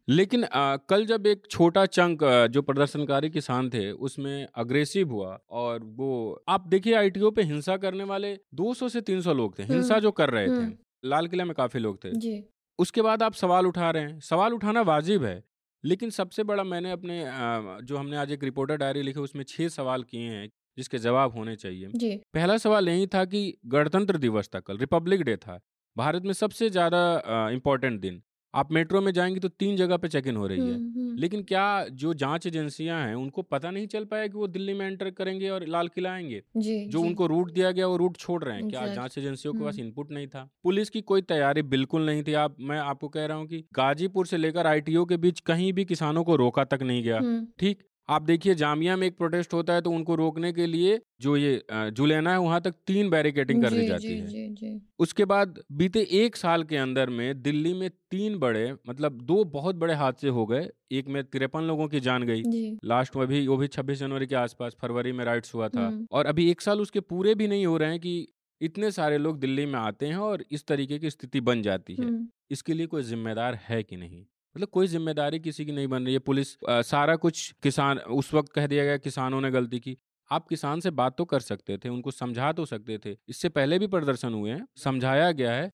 लेकिन अ, कल जब एक छोटा चंक जो प्रदर्शनकारी किसान थे उसमें अग्रेसिव हुआ और वो आप देखिए आईटीओ पे हिंसा करने वाले 200 से 300 लोग थे हिंसा जो कर रहे थे। लाल किला में काफ़ी लोग थे। जी। उसके बाद आप सवाल उठा रहे हैं। सवाल उठाना वाजिब है लेकिन सबसे बड़ा मैंने अपने अ, जो हमने आज एक रिपोर्टर डायरी लिखी उसमें छह सवाल किए हैं जिसके जवाब होने चाहिए। जी। पहला सवाल यही था कि गणतंत्र दिवस था कल रिपब्लिक डे था। भारत में सबसे ज़्यादा इम्पोर्टेंट दिन। आप मेट्रो में जाएँगे तो तीन जगह पे चेक इन हो रही है। हम्म, हम्म, लेकिन क्या जो जाँच एजेंसियाँ हैं उनको पता नहीं चल पाया कि वो दिल्ली में एंटर करेंगे और लाल किला आएँगे? जी जो जी। उनको रूट दिया गया वो रूट छोड़ रहे हैं। क्या जाँच एजेंसियों के पास हम्म। इनपुट नहीं था? पुलिस की कोई तैयारी बिल्कुल नहीं थी। आप मैं आपको कह रहा हूँ की गाजीपुर से लेकर आईटीओ के बीच कहीं भी किसानों को रोका तक नहीं गया। हम्म, ठीक? आप देखिए जामिया में एक प्रोटेस्ट होता है तो उनको रोकने के लिए जो ये जुलेना है वहाँ तक तीन बैरिकेडिंग कर दी जाती जी है। जी जी। उसके बाद बीते एक साल के अंदर में दिल्ली में तीन बड़े मतलब दो बहुत बड़े हादसे हो गए। एक में तिरपन लोगों की जान गई। लास्ट में भी वो भी छब्बीस जनवरी के आसपास फरवरी में राइट्स हुआ था। और अभी एक साल उसके पूरे भी नहीं हो रहे हैं कि इतने सारे लोग दिल्ली में आते हैं और इस तरीके की स्थिति बन जाती है। इसके लिए कोई जिम्मेदार है कि नहीं? मतलब कोई ज़िम्मेदारी किसी की नहीं बन रही है। पुलिस अ, सारा कुछ किसान उस वक्त कह दिया गया किसानों ने गलती की। आप किसान से बात तो कर सकते थे उनको समझा तो सकते थे। इससे पहले भी प्रदर्शन हुए हैं समझाया गया है।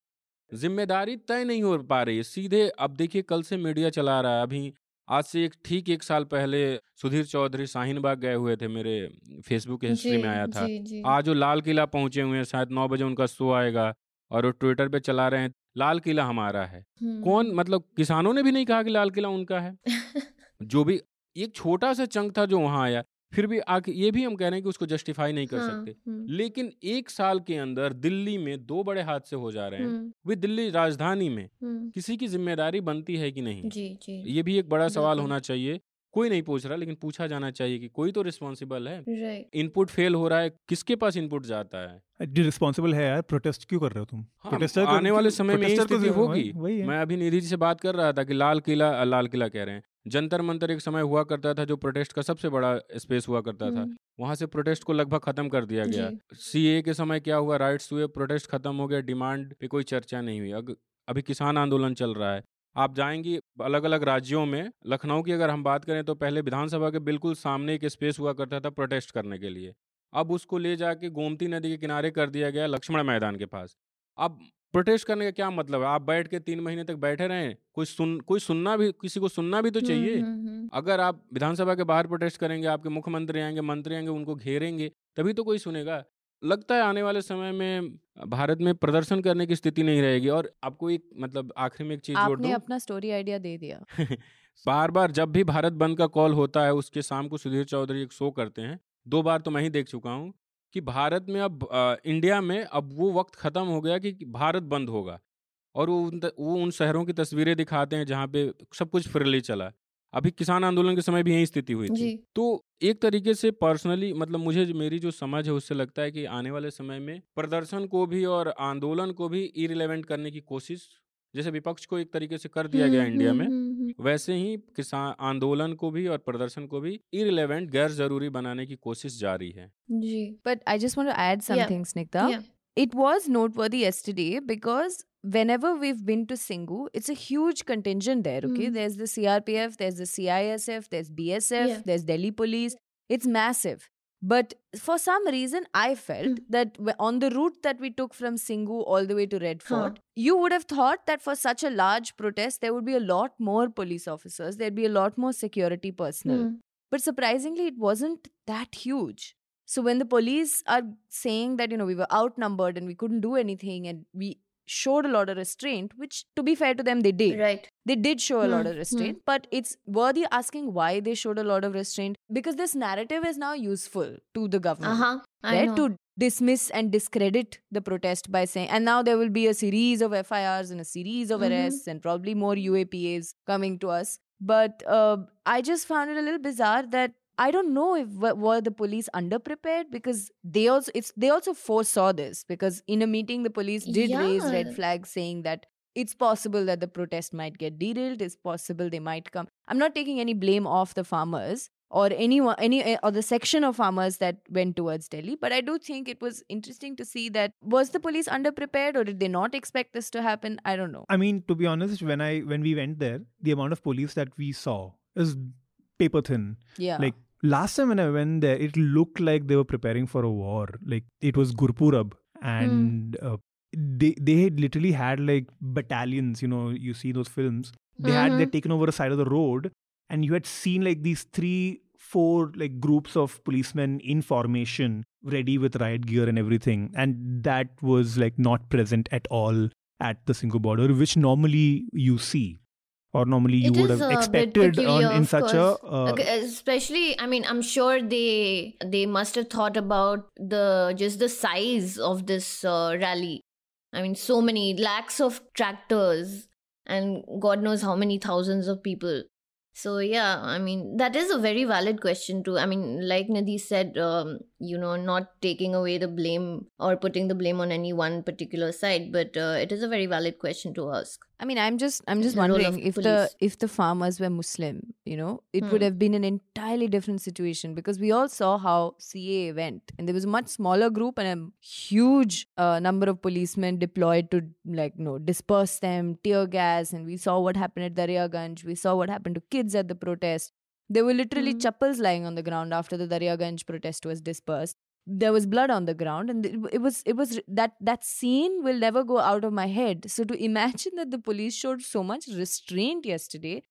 ज़िम्मेदारी तय नहीं हो पा रही है। सीधे अब देखिए कल से मीडिया चला रहा है। अभी आज से एक ठीक एक साल पहले सुधीर चौधरी शाहीन बाग गए हुए थे मेरे फेसबुक हिस्ट्री में आया था। जी जी। आज वो लाल किला पहुँचे हुए हैं शायद नौ बजे उनका शो आएगा और वो ट्विटर पे चला रहे हैं। लाल किला हमारा है। हम्म, कौन मतलब किसानों ने भी नहीं कहा कि लाल किला उनका है? [LAUGHS] जो भी एक छोटा सा चंक था जो वहाँ आया फिर भी आके ये भी हम कह रहे हैं कि उसको जस्टिफाई नहीं कर हाँ, सकते। हम्म, लेकिन एक साल के अंदर दिल्ली में दो बड़े हादसे हो जा रहे हैं। हम्म, वे दिल्ली राजधानी में हम्म, किसी की ज़िम्मेदारी बनती है कि नहीं? जी जी। ये भी एक बड़ा सवाल होना चाहिए कोई नहीं पूछ रहा लेकिन पूछा जाना चाहिए कि कोई तो रिस्पॉन्सिबल है। इनपुट फेल हो रहा है किसके पास इनपुट जाता है? रिस्पॉन्सिबल है यार प्रोटेस्ट क्यों कर रहे हो तुम? हाँ, Protester आने वाले समय में protester स्थिति होगी। मैं अभी निधि जी से बात कर रहा था कि लाल किला लाल किला कह रहे हैं। जंतर मंतर एक समय हुआ करता था जो प्रोटेस्ट का सबसे बड़ा स्पेस हुआ करता था। हम्म, वहाँ से प्रोटेस्ट को लगभग खत्म कर दिया गया। सीए के समय क्या हुआ राइट्स हुए प्रोटेस्ट खत्म हो गया डिमांड पे कोई चर्चा नहीं हुई। अग, अभी किसान आंदोलन चल रहा है। आप जाएँगी अलग अलग राज्यों में लखनऊ की अगर हम बात करें तो पहले विधानसभा के बिल्कुल सामने एक स्पेस हुआ करता था प्रोटेस्ट करने के लिए। अब उसको ले जाके गोमती नदी के किनारे कर दिया गया लक्ष्मण मैदान के पास। अब प्रोटेस्ट करने का क्या मतलब है? आप बैठ के तीन महीने तक बैठे रहें कोई सुन कोई सुनना भी किसी को सुनना भी तो चाहिए। अगर आप विधानसभा के बाहर प्रोटेस्ट करेंगे आपके मुख्यमंत्री आएँगे मंत्री आएँगे उनको घेरेंगे तभी तो कोई सुनेगा। लगता है आने वाले समय में भारत में प्रदर्शन करने की स्थिति नहीं रहेगी। और आपको एक मतलब आखिरी में एक चीज़ जोड़ आपने अपना स्टोरी आइडिया दे दिया। [LAUGHS] बार बार जब भी भारत बंद का कॉल होता है उसके शाम को सुधीर चौधरी एक शो करते हैं। दो बार तो मैं ही देख चुका हूँ कि भारत में अब अ, इंडिया में अब वो वक्त खत्म हो गया कि कि भारत बंद होगा। और वो उन वो उन शहरों की तस्वीरें दिखाते हैं जहाँ पे सब कुछ फ्रीली चला। अभी किसान आंदोलन के समय भी यही स्थिति हुई थी। तो एक तरीके से पर्सनली मतलब मुझे मेरी जो समझ है उससे लगता है कि आने वाले समय में प्रदर्शन को भी और आंदोलन को भी इरिलेवेंट करने की कोशिश जैसे विपक्ष को एक तरीके से कर दिया गया हम्म, इंडिया हम्म, में हम्म, वैसे ही किसान आंदोलन को भी और प्रदर्शन को भी इरिलेवेंट गैर ज़रूरी बनाने की कोशिश जारी है। जी I just want to add something, Snigdha. yeah It was noteworthy yesterday because whenever we've been to Singu, it's a huge contingent there. Okay, Mm. there's the CRPF, there's the CISF, there's BSF, Yeah. there's Delhi Police. It's massive. But for some reason, I felt Mm. that on the route that we took from Singu all the way to Red Huh. Fort, you would have thought that for such a large protest, there would be a lot more police officers, there'd be a lot more security personnel. Hmm. But surprisingly, it wasn't that huge. So when the police are saying that, you know, we were outnumbered and we couldn't do anything and we showed a lot of restraint, which to be fair to them, they did. right They did show a lot Hmm, of restraint, but it's worthy asking why they showed a lot of restraint because this narrative is now useful to the government. uh-huh Right? To dismiss and discredit the protest by saying, and now there will be a series of FIRs and a series of Mhm. arrests and probably more UAPAs coming to us. But uh, I just found it a little bizarre that I don't know if were the police underprepared because they also it's they also foresaw this because in a meeting the police did raise red flags saying that it's possible that the protest might get derailed. It's possible they might come. I'm not taking any blame off the farmers or anyone, any eh, or the section of farmers that went towards Delhi, but I do think it was interesting to see that was the police underprepared or did they not expect this to happen? I don't know. I mean, to be honest, when I when we went there, the amount of police that we saw is paper thin. Yeah. Like last time when I went there, it looked like they were preparing for a war. Like it was Gurpurab, and uh, they they had literally had like battalions. You know, you see those films. They had they taken over a side of the road, and you had seen like these three, four like groups of policemen in formation, ready with riot gear and everything, and that was like not present at all at the Singhu border, which normally you see or normally you It would is have bit expected peculiar, in such course. a uh, Okay, especially i mean i'm sure they they must have thought about the just the size of this uh, rally. I mean so many lakhs of tractors and god knows how many thousands of people. So yeah i mean that is a very valid question too. I mean like nidhi said um, you know not taking away the blame or putting the blame on any one particular side but uh, it is a very valid question to ask I mean, I'm just I'm just The wondering if the if the farmers were Muslim, you know, it would Hmm. have been an entirely different situation because we all saw how CA went, and there was a much smaller group and a huge uh, number of policemen deployed to like you know disperse them, tear gas, and we saw what happened at Daryaganj. We saw what happened to kids at the protest. There were literally Hmm. chappals lying on the ground after the Darya Daryaganj protest was dispersed there was blood on the ground and it, it was it was that that scene will never go out of my head so to imagine that the police showed so much restraint yesterday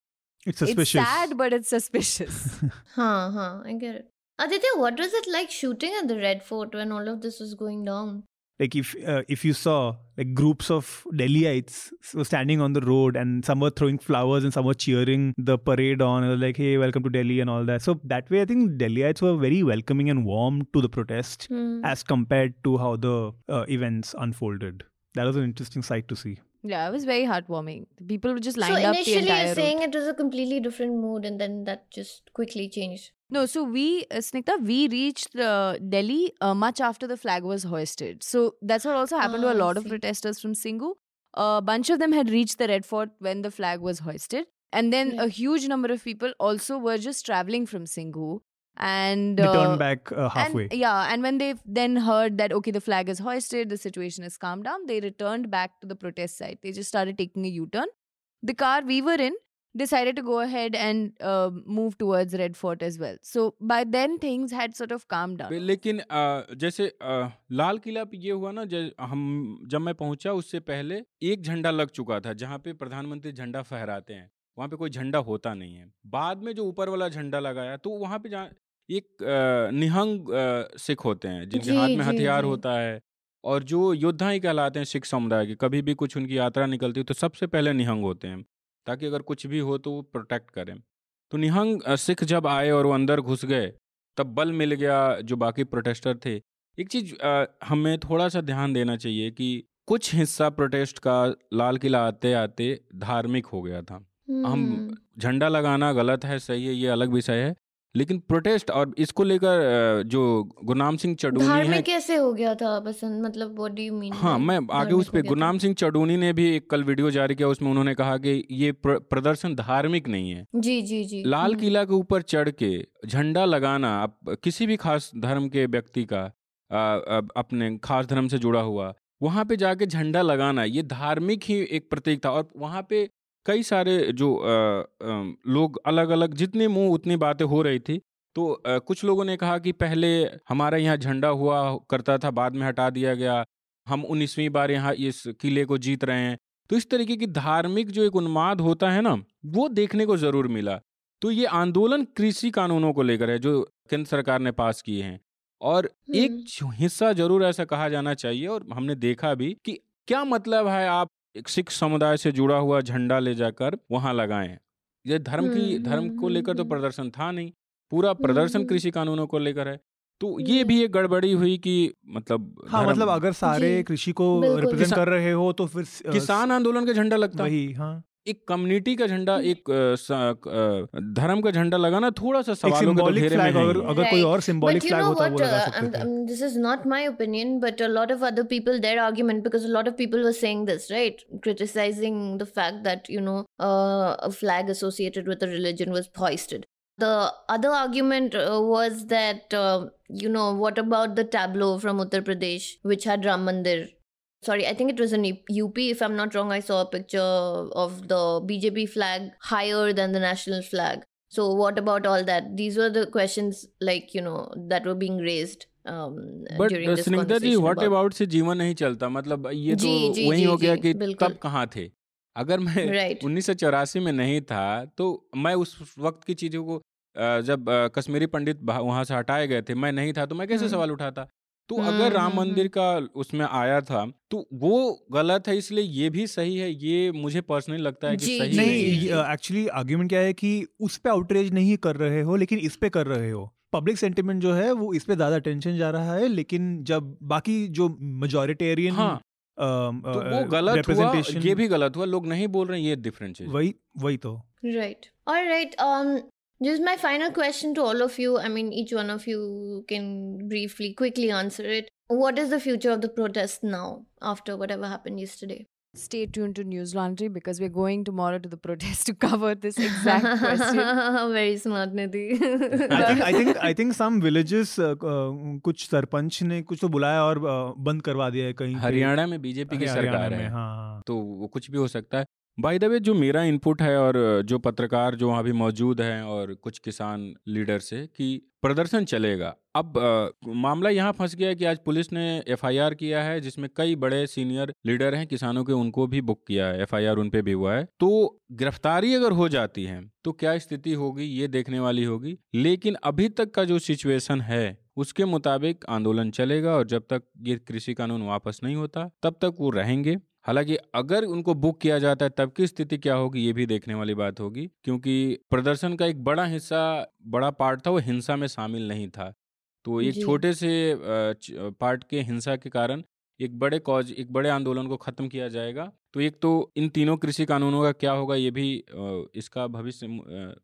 it's suspicious. it's sad but it's suspicious [LAUGHS] Huh, huh, I get it. Aditya, what was it like shooting at the Red Fort when all of this was going down? Like if uh, if you saw like groups of Delhiites were standing on the road and some were throwing flowers and some were cheering the parade on and like hey welcome to Delhi and all that. So that way I think Delhiites were very welcoming and warm to the protest Hmm. as compared to how the uh, events unfolded. That was an interesting sight to see yeah it was very heartwarming the people were just So lined up the initially entire you're route. saying it was a completely different mood and then that just quickly changed. No, so we, uh, Snikta, we reached uh, Delhi uh, much after the flag was hoisted. So that's what also happened to a Ah, lot of protesters from Singhu. A bunch of them had reached the Red Fort when the flag was hoisted. And then a huge number of people also were just traveling from Singhu. And they uh, turned back uh, halfway And, yeah, and when they then heard that okay, the flag is hoisted, the situation is calmed down, they returned back to the protest site. They just started taking a U-turn. The car we were in decided to go ahead and uh, move towards Red Fort as well. So by then things had sort of calmed down. लेकिन अ, जैसे अ, लाल किला पे ये हुआ ना हम जब मैं पहुँचा उससे पहले एक झंडा लग चुका था जहाँ पे प्रधानमंत्री झंडा फहराते हैं वहाँ पे कोई झंडा होता नहीं है बाद में जो ऊपर वाला झंडा लगाया तो वहाँ पे अ, निहंग अ, सिख होते हैं जिनके जी, हाथ में जी, हथियार जी। होता है और जो योद्धा ही कहलाते हैं सिख समुदाय के कभी भी कुछ उनकी यात्रा निकलती है तो सबसे पहले निहंग होते हैं ताकि अगर कुछ भी हो तो वो प्रोटेक्ट करें तो निहंग अ, सिख जब आए और वो अंदर घुस गए तब बल मिल गया जो बाकी प्रोटेस्टर थे एक चीज़ अ, हमें थोड़ा सा ध्यान देना चाहिए कि कुछ हिस्सा प्रोटेस्ट का लाल किला आते आते धार्मिक हो गया था. हम झंडा लगाना गलत है सही है ये अलग विषय है लेकिन प्रोटेस्ट और इसको लेकर जो गुरनाम सिंह चडूनी है कैसे हो गया था? पसंद मतलब व्हाट डू यू मीन हाँ मैं आगे उस पे गुरनाम सिंह चडूनी ने भी एक कल वीडियो जारी किया उसमें उन्होंने कहा कि ये प्र, प्रदर्शन धार्मिक नहीं है। जी जी जी। लाल हम्म, किला के ऊपर चढ़ के झंडा लगाना आप किसी भी खास धर्म के व्यक्ति का अपने खास धर्म से जुड़ा हुआ वहाँ पे जाके झंडा लगाना ये धार्मिक ही एक प्रतीक था और वहाँ पे कई सारे जो आ, आ, लोग अलग अलग जितने मुँह उतनी बातें हो रही थी। तो आ, कुछ लोगों ने कहा कि पहले हमारा यहाँ झंडा हुआ करता था बाद में हटा दिया गया। हम उन्नीसवीं बार यहाँ इस किले को जीत रहे हैं। तो इस तरीके की धार्मिक जो एक उन्माद होता है ना वो देखने को ज़रूर मिला। तो ये आंदोलन कृषि कानूनों को लेकर है जो केंद्र सरकार ने पास किए हैं। और एक। हिस्सा ज़रूर ऐसा कहा जाना चाहिए और हमने देखा भी कि क्या मतलब है आप सिख समुदाय से जुड़ा हुआ झंडा ले जाकर वहाँ लगाएँ ये धर्म की हम्म, धर्म हम्म, को लेकर तो हम्म। प्रदर्शन था नहीं पूरा प्रदर्शन हम्म। कृषि कानूनों को लेकर है तो ये हम्म। भी एक गड़बड़ी हुई कि मतलब हाँ मतलब अगर सारे कृषि को रिप्रेजेंट कर रहे हो तो फिर किसान आंदोलन का झंडा लगता वही हाँ एक कम्युनिटी का झंडा हम्म। एक धर्म का झंडा लगाना थोड़ा सा सवालों के तो घेरे में अगर, अगर कोई और सिंबॉलिक फ्लैग होता वो लगा सकते this is not my opinion but a lot of other people their argument because a lot of people were saying this right criticising the fact that you know a flag associated with a religion was hoisted the other argument was that you know what about the tableau from Uttar Pradesh which had Ram Mandir Sorry, I think it was in UP. If I'm not wrong, I saw a picture of the BJP flag higher than the national flag. So what about all that? These were the questions, like you know, that were being raised um, but Snigdha ji. What about- about से जीवन नहीं चलता मतलब ये तो जी, जी, वही जी, हो गया जी, कि तब कहाँ थे अगर मैं Right. उन्नीस में नहीं था तो मैं उस वक्त की चीज़ों को जब कश्मीरी पंडित वहाँ से हटाए गए थे मैं नहीं था तो मैं कैसे हम्म। सवाल उठाता तो हम्म, अगर राम हम्म, मंदिर का उसमें आया था तो वो गलत है इसलिए ये भी सही है ये मुझे पर्सनली लगता है कि जी, सही जी, नहीं जी, है। जी। एक्चुअली आर्ग्यूमेंट क्या है कि उस पे आउटरीच नहीं कर रहे हो लेकिन इस पे कर रहे हो। पब्लिक सेंटिमेंट जो है वो इस पे ज़्यादा टेंशन जा रहा है लेकिन जब बाकी जो मेजोरिटेरियन हाँ। तो वो गलत हुआ ये भी गलत हुआ लोग नहीं बोल रहे हैं ये डिफरेंट चीज़ वही वही तो। राइट और right. Um, is my final question to all of you. I mean, each one of you can briefly, quickly answer it. What is the future of the protest now after whatever happened yesterday? Stay tuned to News Laundry because we're going tomorrow to the protest to cover this exact question. Very smart, Nidhi. I think I think I think some villages कुछ सरपंच ने कुछ तो बुलाया और uh, बंद करवा दिया है कहीं पे। हरियाणा में बीजेपी की हरियाणा सरकार में है हाँ तो वो कुछ भी हो सकता है बाय द वे जो मेरा इनपुट है और जो पत्रकार जो वहाँ भी मौजूद हैं और कुछ किसान लीडर से कि प्रदर्शन चलेगा। अब अ, मामला यहाँ फंस गया है कि आज पुलिस ने एफआईआर किया है जिसमें कई बड़े सीनियर लीडर हैं किसानों के उनको भी बुक किया है। एफआईआर उन पे भी हुआ है। तो गिरफ्तारी अगर हो जाती है तो क्या स्थिति होगी? ये देखने वाली होगी। लेकिन अभी तक का जो सिचुएशन है उसके मुताबिक आंदोलन चलेगा और जब तक ये कृषि कानून वापस नहीं होता तब तक वो रहेंगे। हालाँकि अगर उनको बुक किया जाता है तब की स्थिति क्या होगी ये भी देखने वाली बात होगी क्योंकि प्रदर्शन का एक बड़ा हिस्सा बड़ा पार्ट था वो हिंसा में शामिल नहीं था। तो एक छोटे से पार्ट के हिंसा के कारण एक बड़े कॉज एक बड़े आंदोलन को खत्म किया जाएगा। तो एक तो इन तीनों कृषि कानूनों का क्या होगा ये भी इसका भविष्य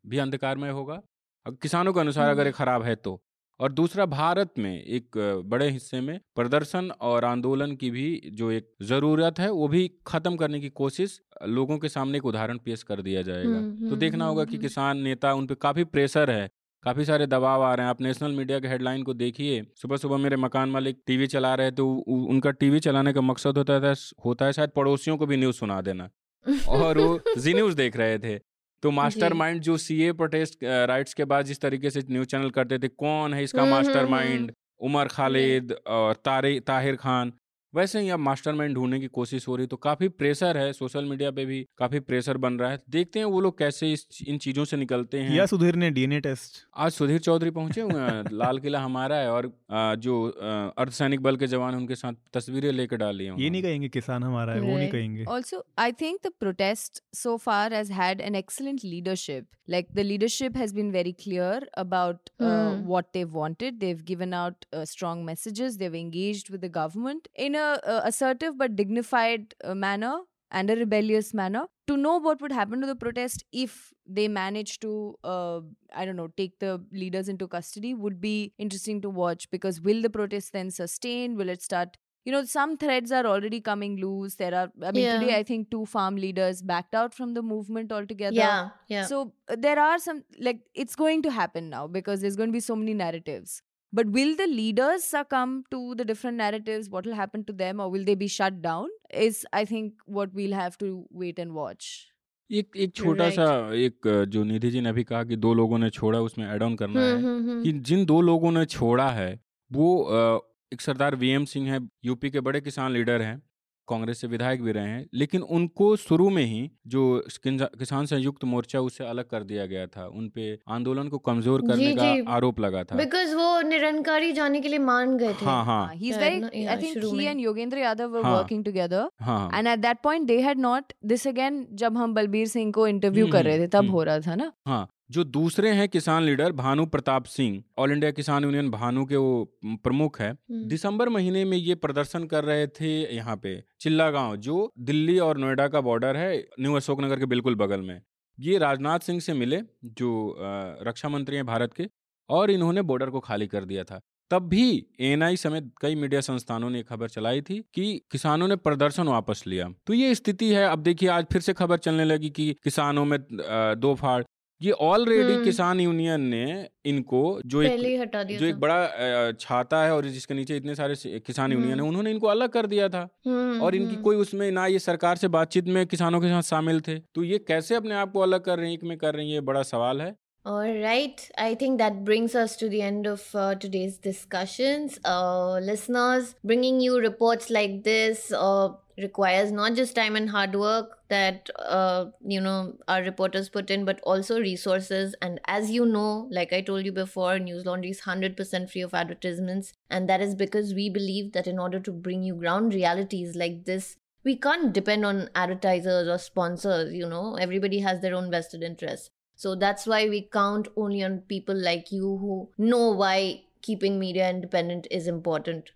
भी अंधकारमय होगा। अब किसानों के अनुसार अगर ये खराब है तो? और दूसरा भारत में एक बड़े हिस्से में प्रदर्शन और आंदोलन की भी जो एक ज़रूरत है वो भी खत्म करने की कोशिश लोगों के सामने एक उदाहरण पेश कर दिया जाएगा। हम्म, तो हम्म, देखना होगा कि हम्म। किसान नेता उन पे काफ़ी प्रेशर है काफ़ी सारे दबाव आ रहे हैं। आप नेशनल मीडिया के हेडलाइन को देखिए सुबह सुबह मेरे मकान मालिक टीवी चला रहे तो उनका टीवी चलाने का मकसद होता था होता है शायद पड़ोसियों को भी न्यूज़ सुना देना। [LAUGHS] और वो जी न्यूज़ देख रहे थे। तो मास्टर माइंड जो सीए प्रोटेस्ट राइट्स के बाद जिस तरीके से न्यूज़ चैनल करते थे कौन है इसका mastermind? Master hmm, mind Umar Khalid और तारे ताहिर खान। वैसे ही अब मास्टर ढूँढने की कोशिश हो रही तो काफ़ी प्रेशर है सोशल मीडिया पे भी काफ़ी प्रेशर बन रहा है। देखते हैं वो लोग कैसे इस इन चीज़ों से निकलते हैं। या सुधीर ने डीएनए टेस्ट। आज सुधीर चौधरी पहुँचे हुए हैं [LAUGHS] लाल किला हमारा है और जो अर्धसैनिक बल के जवान उनके साथ तस्वीरें लेकर डाली ये नहीं कहेंगे किसान हमारा है वो नहीं कहेंगे। Also I think the protest so far has had an excellent leadership like the leadership has been very clear about what they wanted they given out strong messages they engage with government in a, uh assertive but dignified uh, manner and a rebellious manner to know what would happen to the protest if they manage to uh, i don't know take the leaders into custody would be interesting to watch because will the protest then sustain? Will it start you know some threads are already coming loose. There are i mean today i think two farm leaders backed out from the movement altogether. Yeah, yeah. so uh, there are some like it's going to happen now because there's going to be so many narratives but will the leaders succumb to the different narratives what will happen to them or will they be shut down is i think what we'll have to wait and watch एक एक छोटा Right. सा एक जो निधि जी ने अभी कहा कि दो लोगों ने छोड़ा उसमें एड ऑन करना हुँ, है हुँ, हुँ. कि जिन दो लोगों ने छोड़ा है वो एक सरदार वीएम सिंह है यूपी के बड़े किसान लीडर हैं कांग्रेस से विधायक भी रहे हैं लेकिन उनको शुरू में ही जो किसान संयुक्त मोर्चा उससे अलग कर दिया गया था उन पे आंदोलन को कमज़ोर करने जी, का जी। आरोप लगा था बिकॉज़ वो निरंकारी जाने के लिए मान गए थे हाँ हाँ Uh, he's Yeah, very no, i yeah, think शुरू he में. and yogendra yadav were हाँ. हाँ and at that point they had not this again जब हम बलबीर सिंह को इंटरव्यू हम्म, कर रहे थे तब हम्म. हो रहा था ना हाँ जो दूसरे हैं किसान leader Bhanu Pratap Singh All India Kisan Union Bhanu के वो प्रमुख है हम्म. दिसंबर महीने में ये प्रदर्शन कर रहे थे यहाँ पे चिल्ला गाँव जो दिल्ली और नोएडा का बॉर्डर है न्यू अशोकनगर के बिल्कुल बगल में। ये राजनाथ सिंह से मिले जो रक्षा मंत्री हैं भारत के और इन्होंने बॉर्डर को खाली कर दिया था। तब भी एएनआई समेत कई मीडिया संस्थानों ने खबर चलाई थी कि किसानों ने प्रदर्शन वापस लिया। तो ये स्थिति है अब देखिए आज फिर से खबर चलने लगी कि किसानों में दो फाड़ ये ऑलरेडी हम्म। किसान यूनियन ने इनको जो एक हटा दिया जो एक बड़ा छाता है और जिसके नीचे इतने सारे किसान यूनियन है हम्म। उन्होंने इनको अलग कर दिया था हम्म, और इनकी. कोई उसमें ना ये सरकार से बातचीत में किसानों के साथ शामिल थे तो ये कैसे अपने आप को अलग कर रही हैं एक में कर रही हैं ये बड़ा सवाल है All right. I think that brings us to the end of uh, today's discussions. Uh, listeners, bringing you reports like this, uh, requires not just time and hard work that uh, you know our reporters put in but also resources. And as you know like i told you before news laundry is 100% free of advertisements. And that is because we believe that in order to bring you ground realities like this we can't depend on advertisers or sponsors you know. Everybody has their own vested interests. So that's why we count only on people like you who know why keeping media independent is important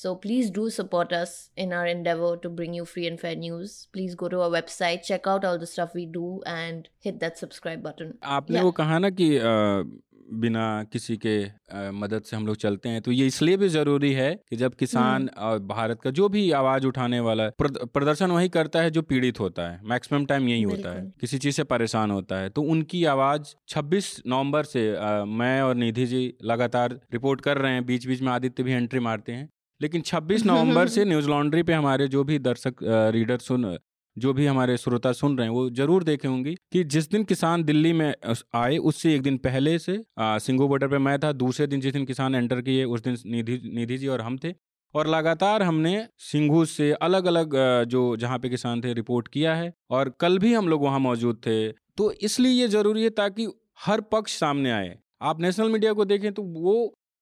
so please do support us in our endeavor to bring you free and fair news. Please go to our website, check out all the stuff we do, and hit that subscribe button. आपने Yeah. वो कहा ना कि बिना किसी के अ, मदद से हम लोग चलते हैं तो ये इसलिए भी ज़रूरी है कि जब किसान और भारत का जो भी आवाज़ उठाने वाला है प्रद- प्रदर्शन वही करता है जो पीड़ित होता है मैक्सिमम टाइम यही होता है किसी चीज़ से परेशान होता है तो उनकी आवाज़ 26 नवंबर से अ, मैं और निधि जी लगातार रिपोर्ट कर रहे हैं बीच बीच में आदित्य भी एंट्री मारते हैं लेकिन 26 नवंबर [LAUGHS] से न्यूज़ लॉन्ड्री पे हमारे जो भी दर्शक रीडर सुन जो भी हमारे श्रोता सुन रहे हैं वो ज़रूर देखे होंगे कि जिस दिन किसान दिल्ली में आए उससे एक दिन पहले से सिंगू बॉर्डर पे मैं था दूसरे दिन जिस दिन किसान एंटर किए उस दिन निधि निधि जी और हम थे। और लगातार हमने सिंघू से अलग अलग जो जहाँ पे किसान थे रिपोर्ट किया है और कल भी हम लोग वहाँ मौजूद थे। तो इसलिए ये ज़रूरी है ताकि हर पक्ष सामने आए। आप नेशनल मीडिया को देखें तो वो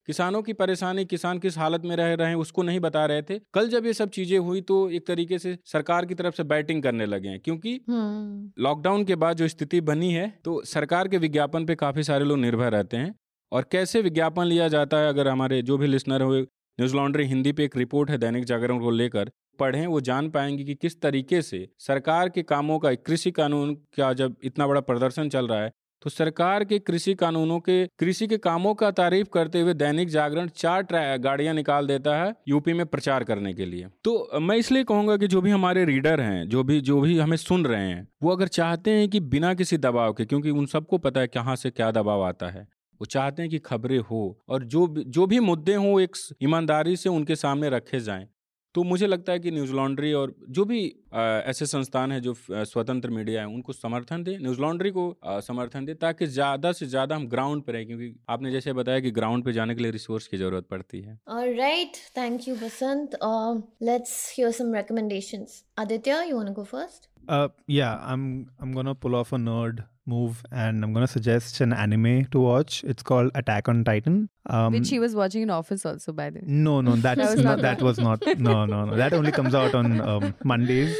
किसानों की परेशानी किसान किस हालत में रह रहे हैं उसको नहीं बता रहे थे कल जब ये सब चीज़ें हुई तो एक तरीके से सरकार की तरफ़ से बैटिंग करने लगे हैं क्योंकि Hmm. लॉकडाउन के बाद जो स्थिति बनी है तो सरकार के विज्ञापन पे काफ़ी सारे लोग निर्भर रहते हैं और कैसे विज्ञापन लिया जाता है अगर हमारे जो भी लिसनर हुए न्यूज़ लॉन्ड्री हिंदी पे एक रिपोर्ट है दैनिक जागरण को लेकर पढ़ें वो जान पाएँगे कि किस तरीके से सरकार के कामों का कृषि कानून का जब इतना बड़ा प्रदर्शन चल रहा है तो सरकार के कृषि कानूनों के, कृषि के कामों का तारीफ़ करते हुए दैनिक जागरण चार गाड़ियाँ निकाल देता है यूपी में प्रचार करने के लिए। तो मैं इसलिए कहूँगा कि जो भी हमारे रीडर हैं, जो भी जो भी हमें सुन रहे हैं, वो अगर चाहते हैं कि बिना किसी दबाव के, क्योंकि उन सबको पता है कहाँ से क्या दबाव आता है, वो चाहते हैं कि खबरें हो और जो जो भी मुद्दे हों एक ईमानदारी से उनके सामने रखे जाएँ। तो मुझे लगता है कि न्यूज़ लॉन्ड्री और जो भी अ, ऐसे संस्थान हैं जो स्वतंत्र मीडिया है उनको समर्थन दें न्यूज़ लॉन्ड्री को अ, समर्थन दें ताकि ज़्यादा से ज़्यादा हम ग्राउंड पे रहें क्योंकि आपने जैसे बताया कि ग्राउंड पे जाने के लिए रिसोर्स की ज़रूरत पड़ती है All right. Thank you, Basant. Um, let's hear some recommendations. Aditya, you want to go first? Uh, yeah, I'm I'm gonna pull off a nerd move, and I'm gonna suggest an anime to watch. It's called Attack on Titan. Um, Which he was watching in office also, by the way. no, no, [LAUGHS] that's That was not, not that that. was not. No, no, no. That only comes out on [LAUGHS] um, Mondays.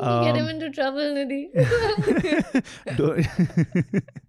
Get him Um, into trouble, Nidhi. [LAUGHS] Do-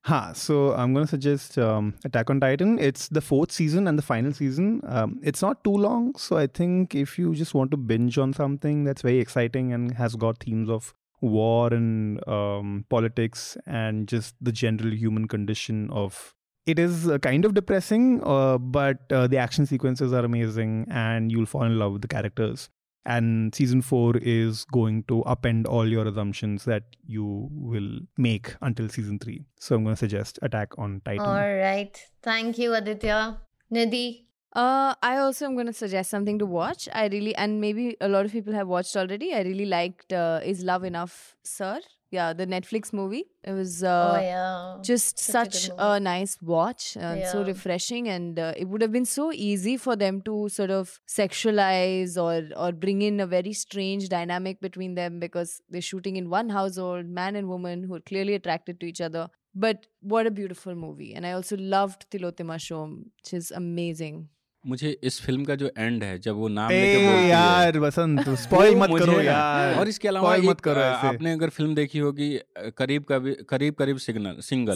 ha, so I'm going to suggest um, Attack on Titan. It's the fourth season and the final season. Um, it's not too long, so I think if you just want to binge on something that's very exciting and has got themes of war and um, politics and just the general human condition of it is uh, kind of depressing, uh, but uh, the action sequences are amazing and you'll fall in love with the characters and season 4 is going to upend all your assumptions that you will make until season 3 so i'm going to suggest attack on titan All right. Thank you, Aditya. Nidhi. Uh, I also am going to suggest something to watch. I really, and maybe a lot of people have watched already. I really liked uh, Is Love Enough, Sir? Yeah, the Netflix movie. It was uh, oh, yeah. just Such a such good a, nice watch and so refreshing and uh, it would have been so easy for them to sort of sexualize or or bring in a very strange dynamic between them because they're shooting in one household man and woman who are clearly attracted to each other but what a beautiful movie and i also loved tilotima shom which is amazing मुझे इस film का जो and है जब वो नाम लेके है यार बसंत स्पॉइल [LAUGHS] मत करो यार और इसके अलावा मत करो ऐसे। आपने अगर फ़िल्म देखी होगी करीब करीब करीब करीब सिग्नल सिंगल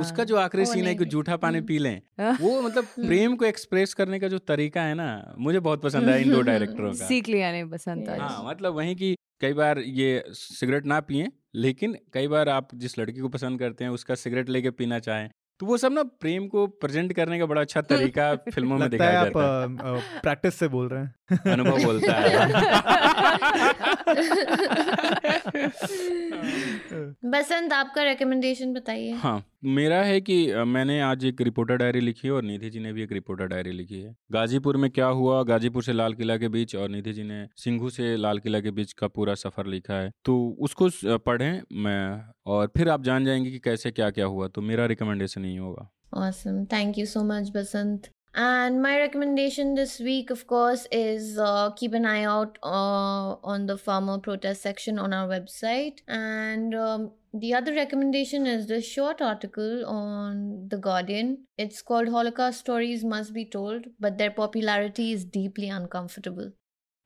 उसका हाँ. जो आखिरी सीन है कि जूठा पानी हम्म। पी लें हाँ. वो मतलब [LAUGHS] प्रेम को एक्सप्रेस करने का जो तरीका है ना मुझे बहुत पसंद आया इन दो डायरेक्टरों का सीख लिया ने बसंत हाँ मतलब वही की कई बार ये सिगरेट ना पिए लेकिन कई बार आप जिस लड़की को पसंद करते हैं उसका सिगरेट लेके पीना चाहें तो वो सब ना प्रेम को प्रेजेंट करने का बड़ा अच्छा तरीका [LAUGHS] फ़िल्मों में दिखाया आप जाता है। आप प्रैक्टिस से बोल रहे हैं। अनुभव बोलता है। बसंत आपका रिकमेंडेशन बताइए। हाँ। मेरा है कि मैंने आज एक रिपोर्टर डायरी लिखी है और निधि जी ने भी एक रिपोर्टर डायरी लिखी है गाजीपुर में क्या हुआ गाजीपुर से लाल किला के बीच और निधि जी ने सिंघू से लाल किला के बीच का पूरा सफ़र लिखा है तो उसको पढ़ें मैं और फिर आप जान जाएँगे कि कैसे क्या क्या हुआ तो मेरा रिकमेंडेशन यही होगा Awesome. Thank you so much, Basant. And my recommendation this week, of course, is uh, uh, on the farmer protest section on our website. And um, the other recommendation is this short article on The Guardian. It's called Holocaust Stories Must Be Told, but their popularity is deeply uncomfortable.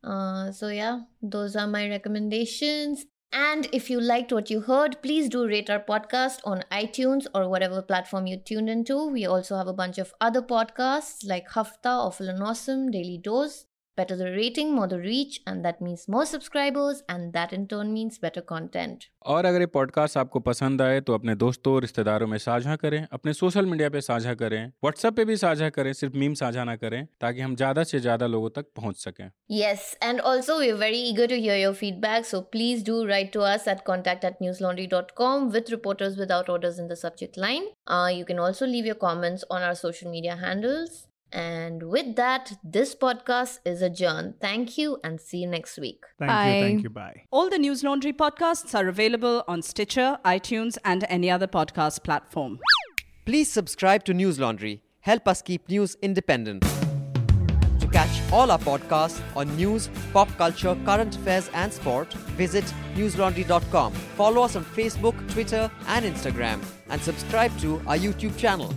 Uh, so, yeah, those are my recommendations. And if you liked what you heard, please do rate our podcast on iTunes or whatever platform you tuned into. We also have a bunch of other podcasts like Hafta of an Awesome, Daily Dose, better the rating, more the reach, and that means more subscribers, and that in turn means better content. और अगर ये podcast आपको पसंद आए तो अपने दोस्तों रिश्तेदारों में साझा करें अपने सोशल मीडिया पे साझा करें व्हाट्सएप पे भी साझा करें सिर्फ मीम साझा ना करें ताकि हम ज्यादा से ज्यादा लोगों तक पहुंच सकें Yes, and also we're very eager to hear your feedback, so please do write to us at contact at newslaundry.com with reporters without orders in the subject line. Uh, you can also leave your comments on our social media handles. And with that, this podcast is adjourned. Thank you and see you next week. Thank Bye. you. Thank you. Bye. All the News Laundry podcasts are available on Stitcher, iTunes, and any other podcast platform. Please subscribe to News Laundry. Help us keep news independent. To catch all our podcasts on news, pop culture, current affairs, and sport, visit newslaundry.com. Follow us on Facebook, Twitter, and Instagram, and subscribe to our YouTube channel.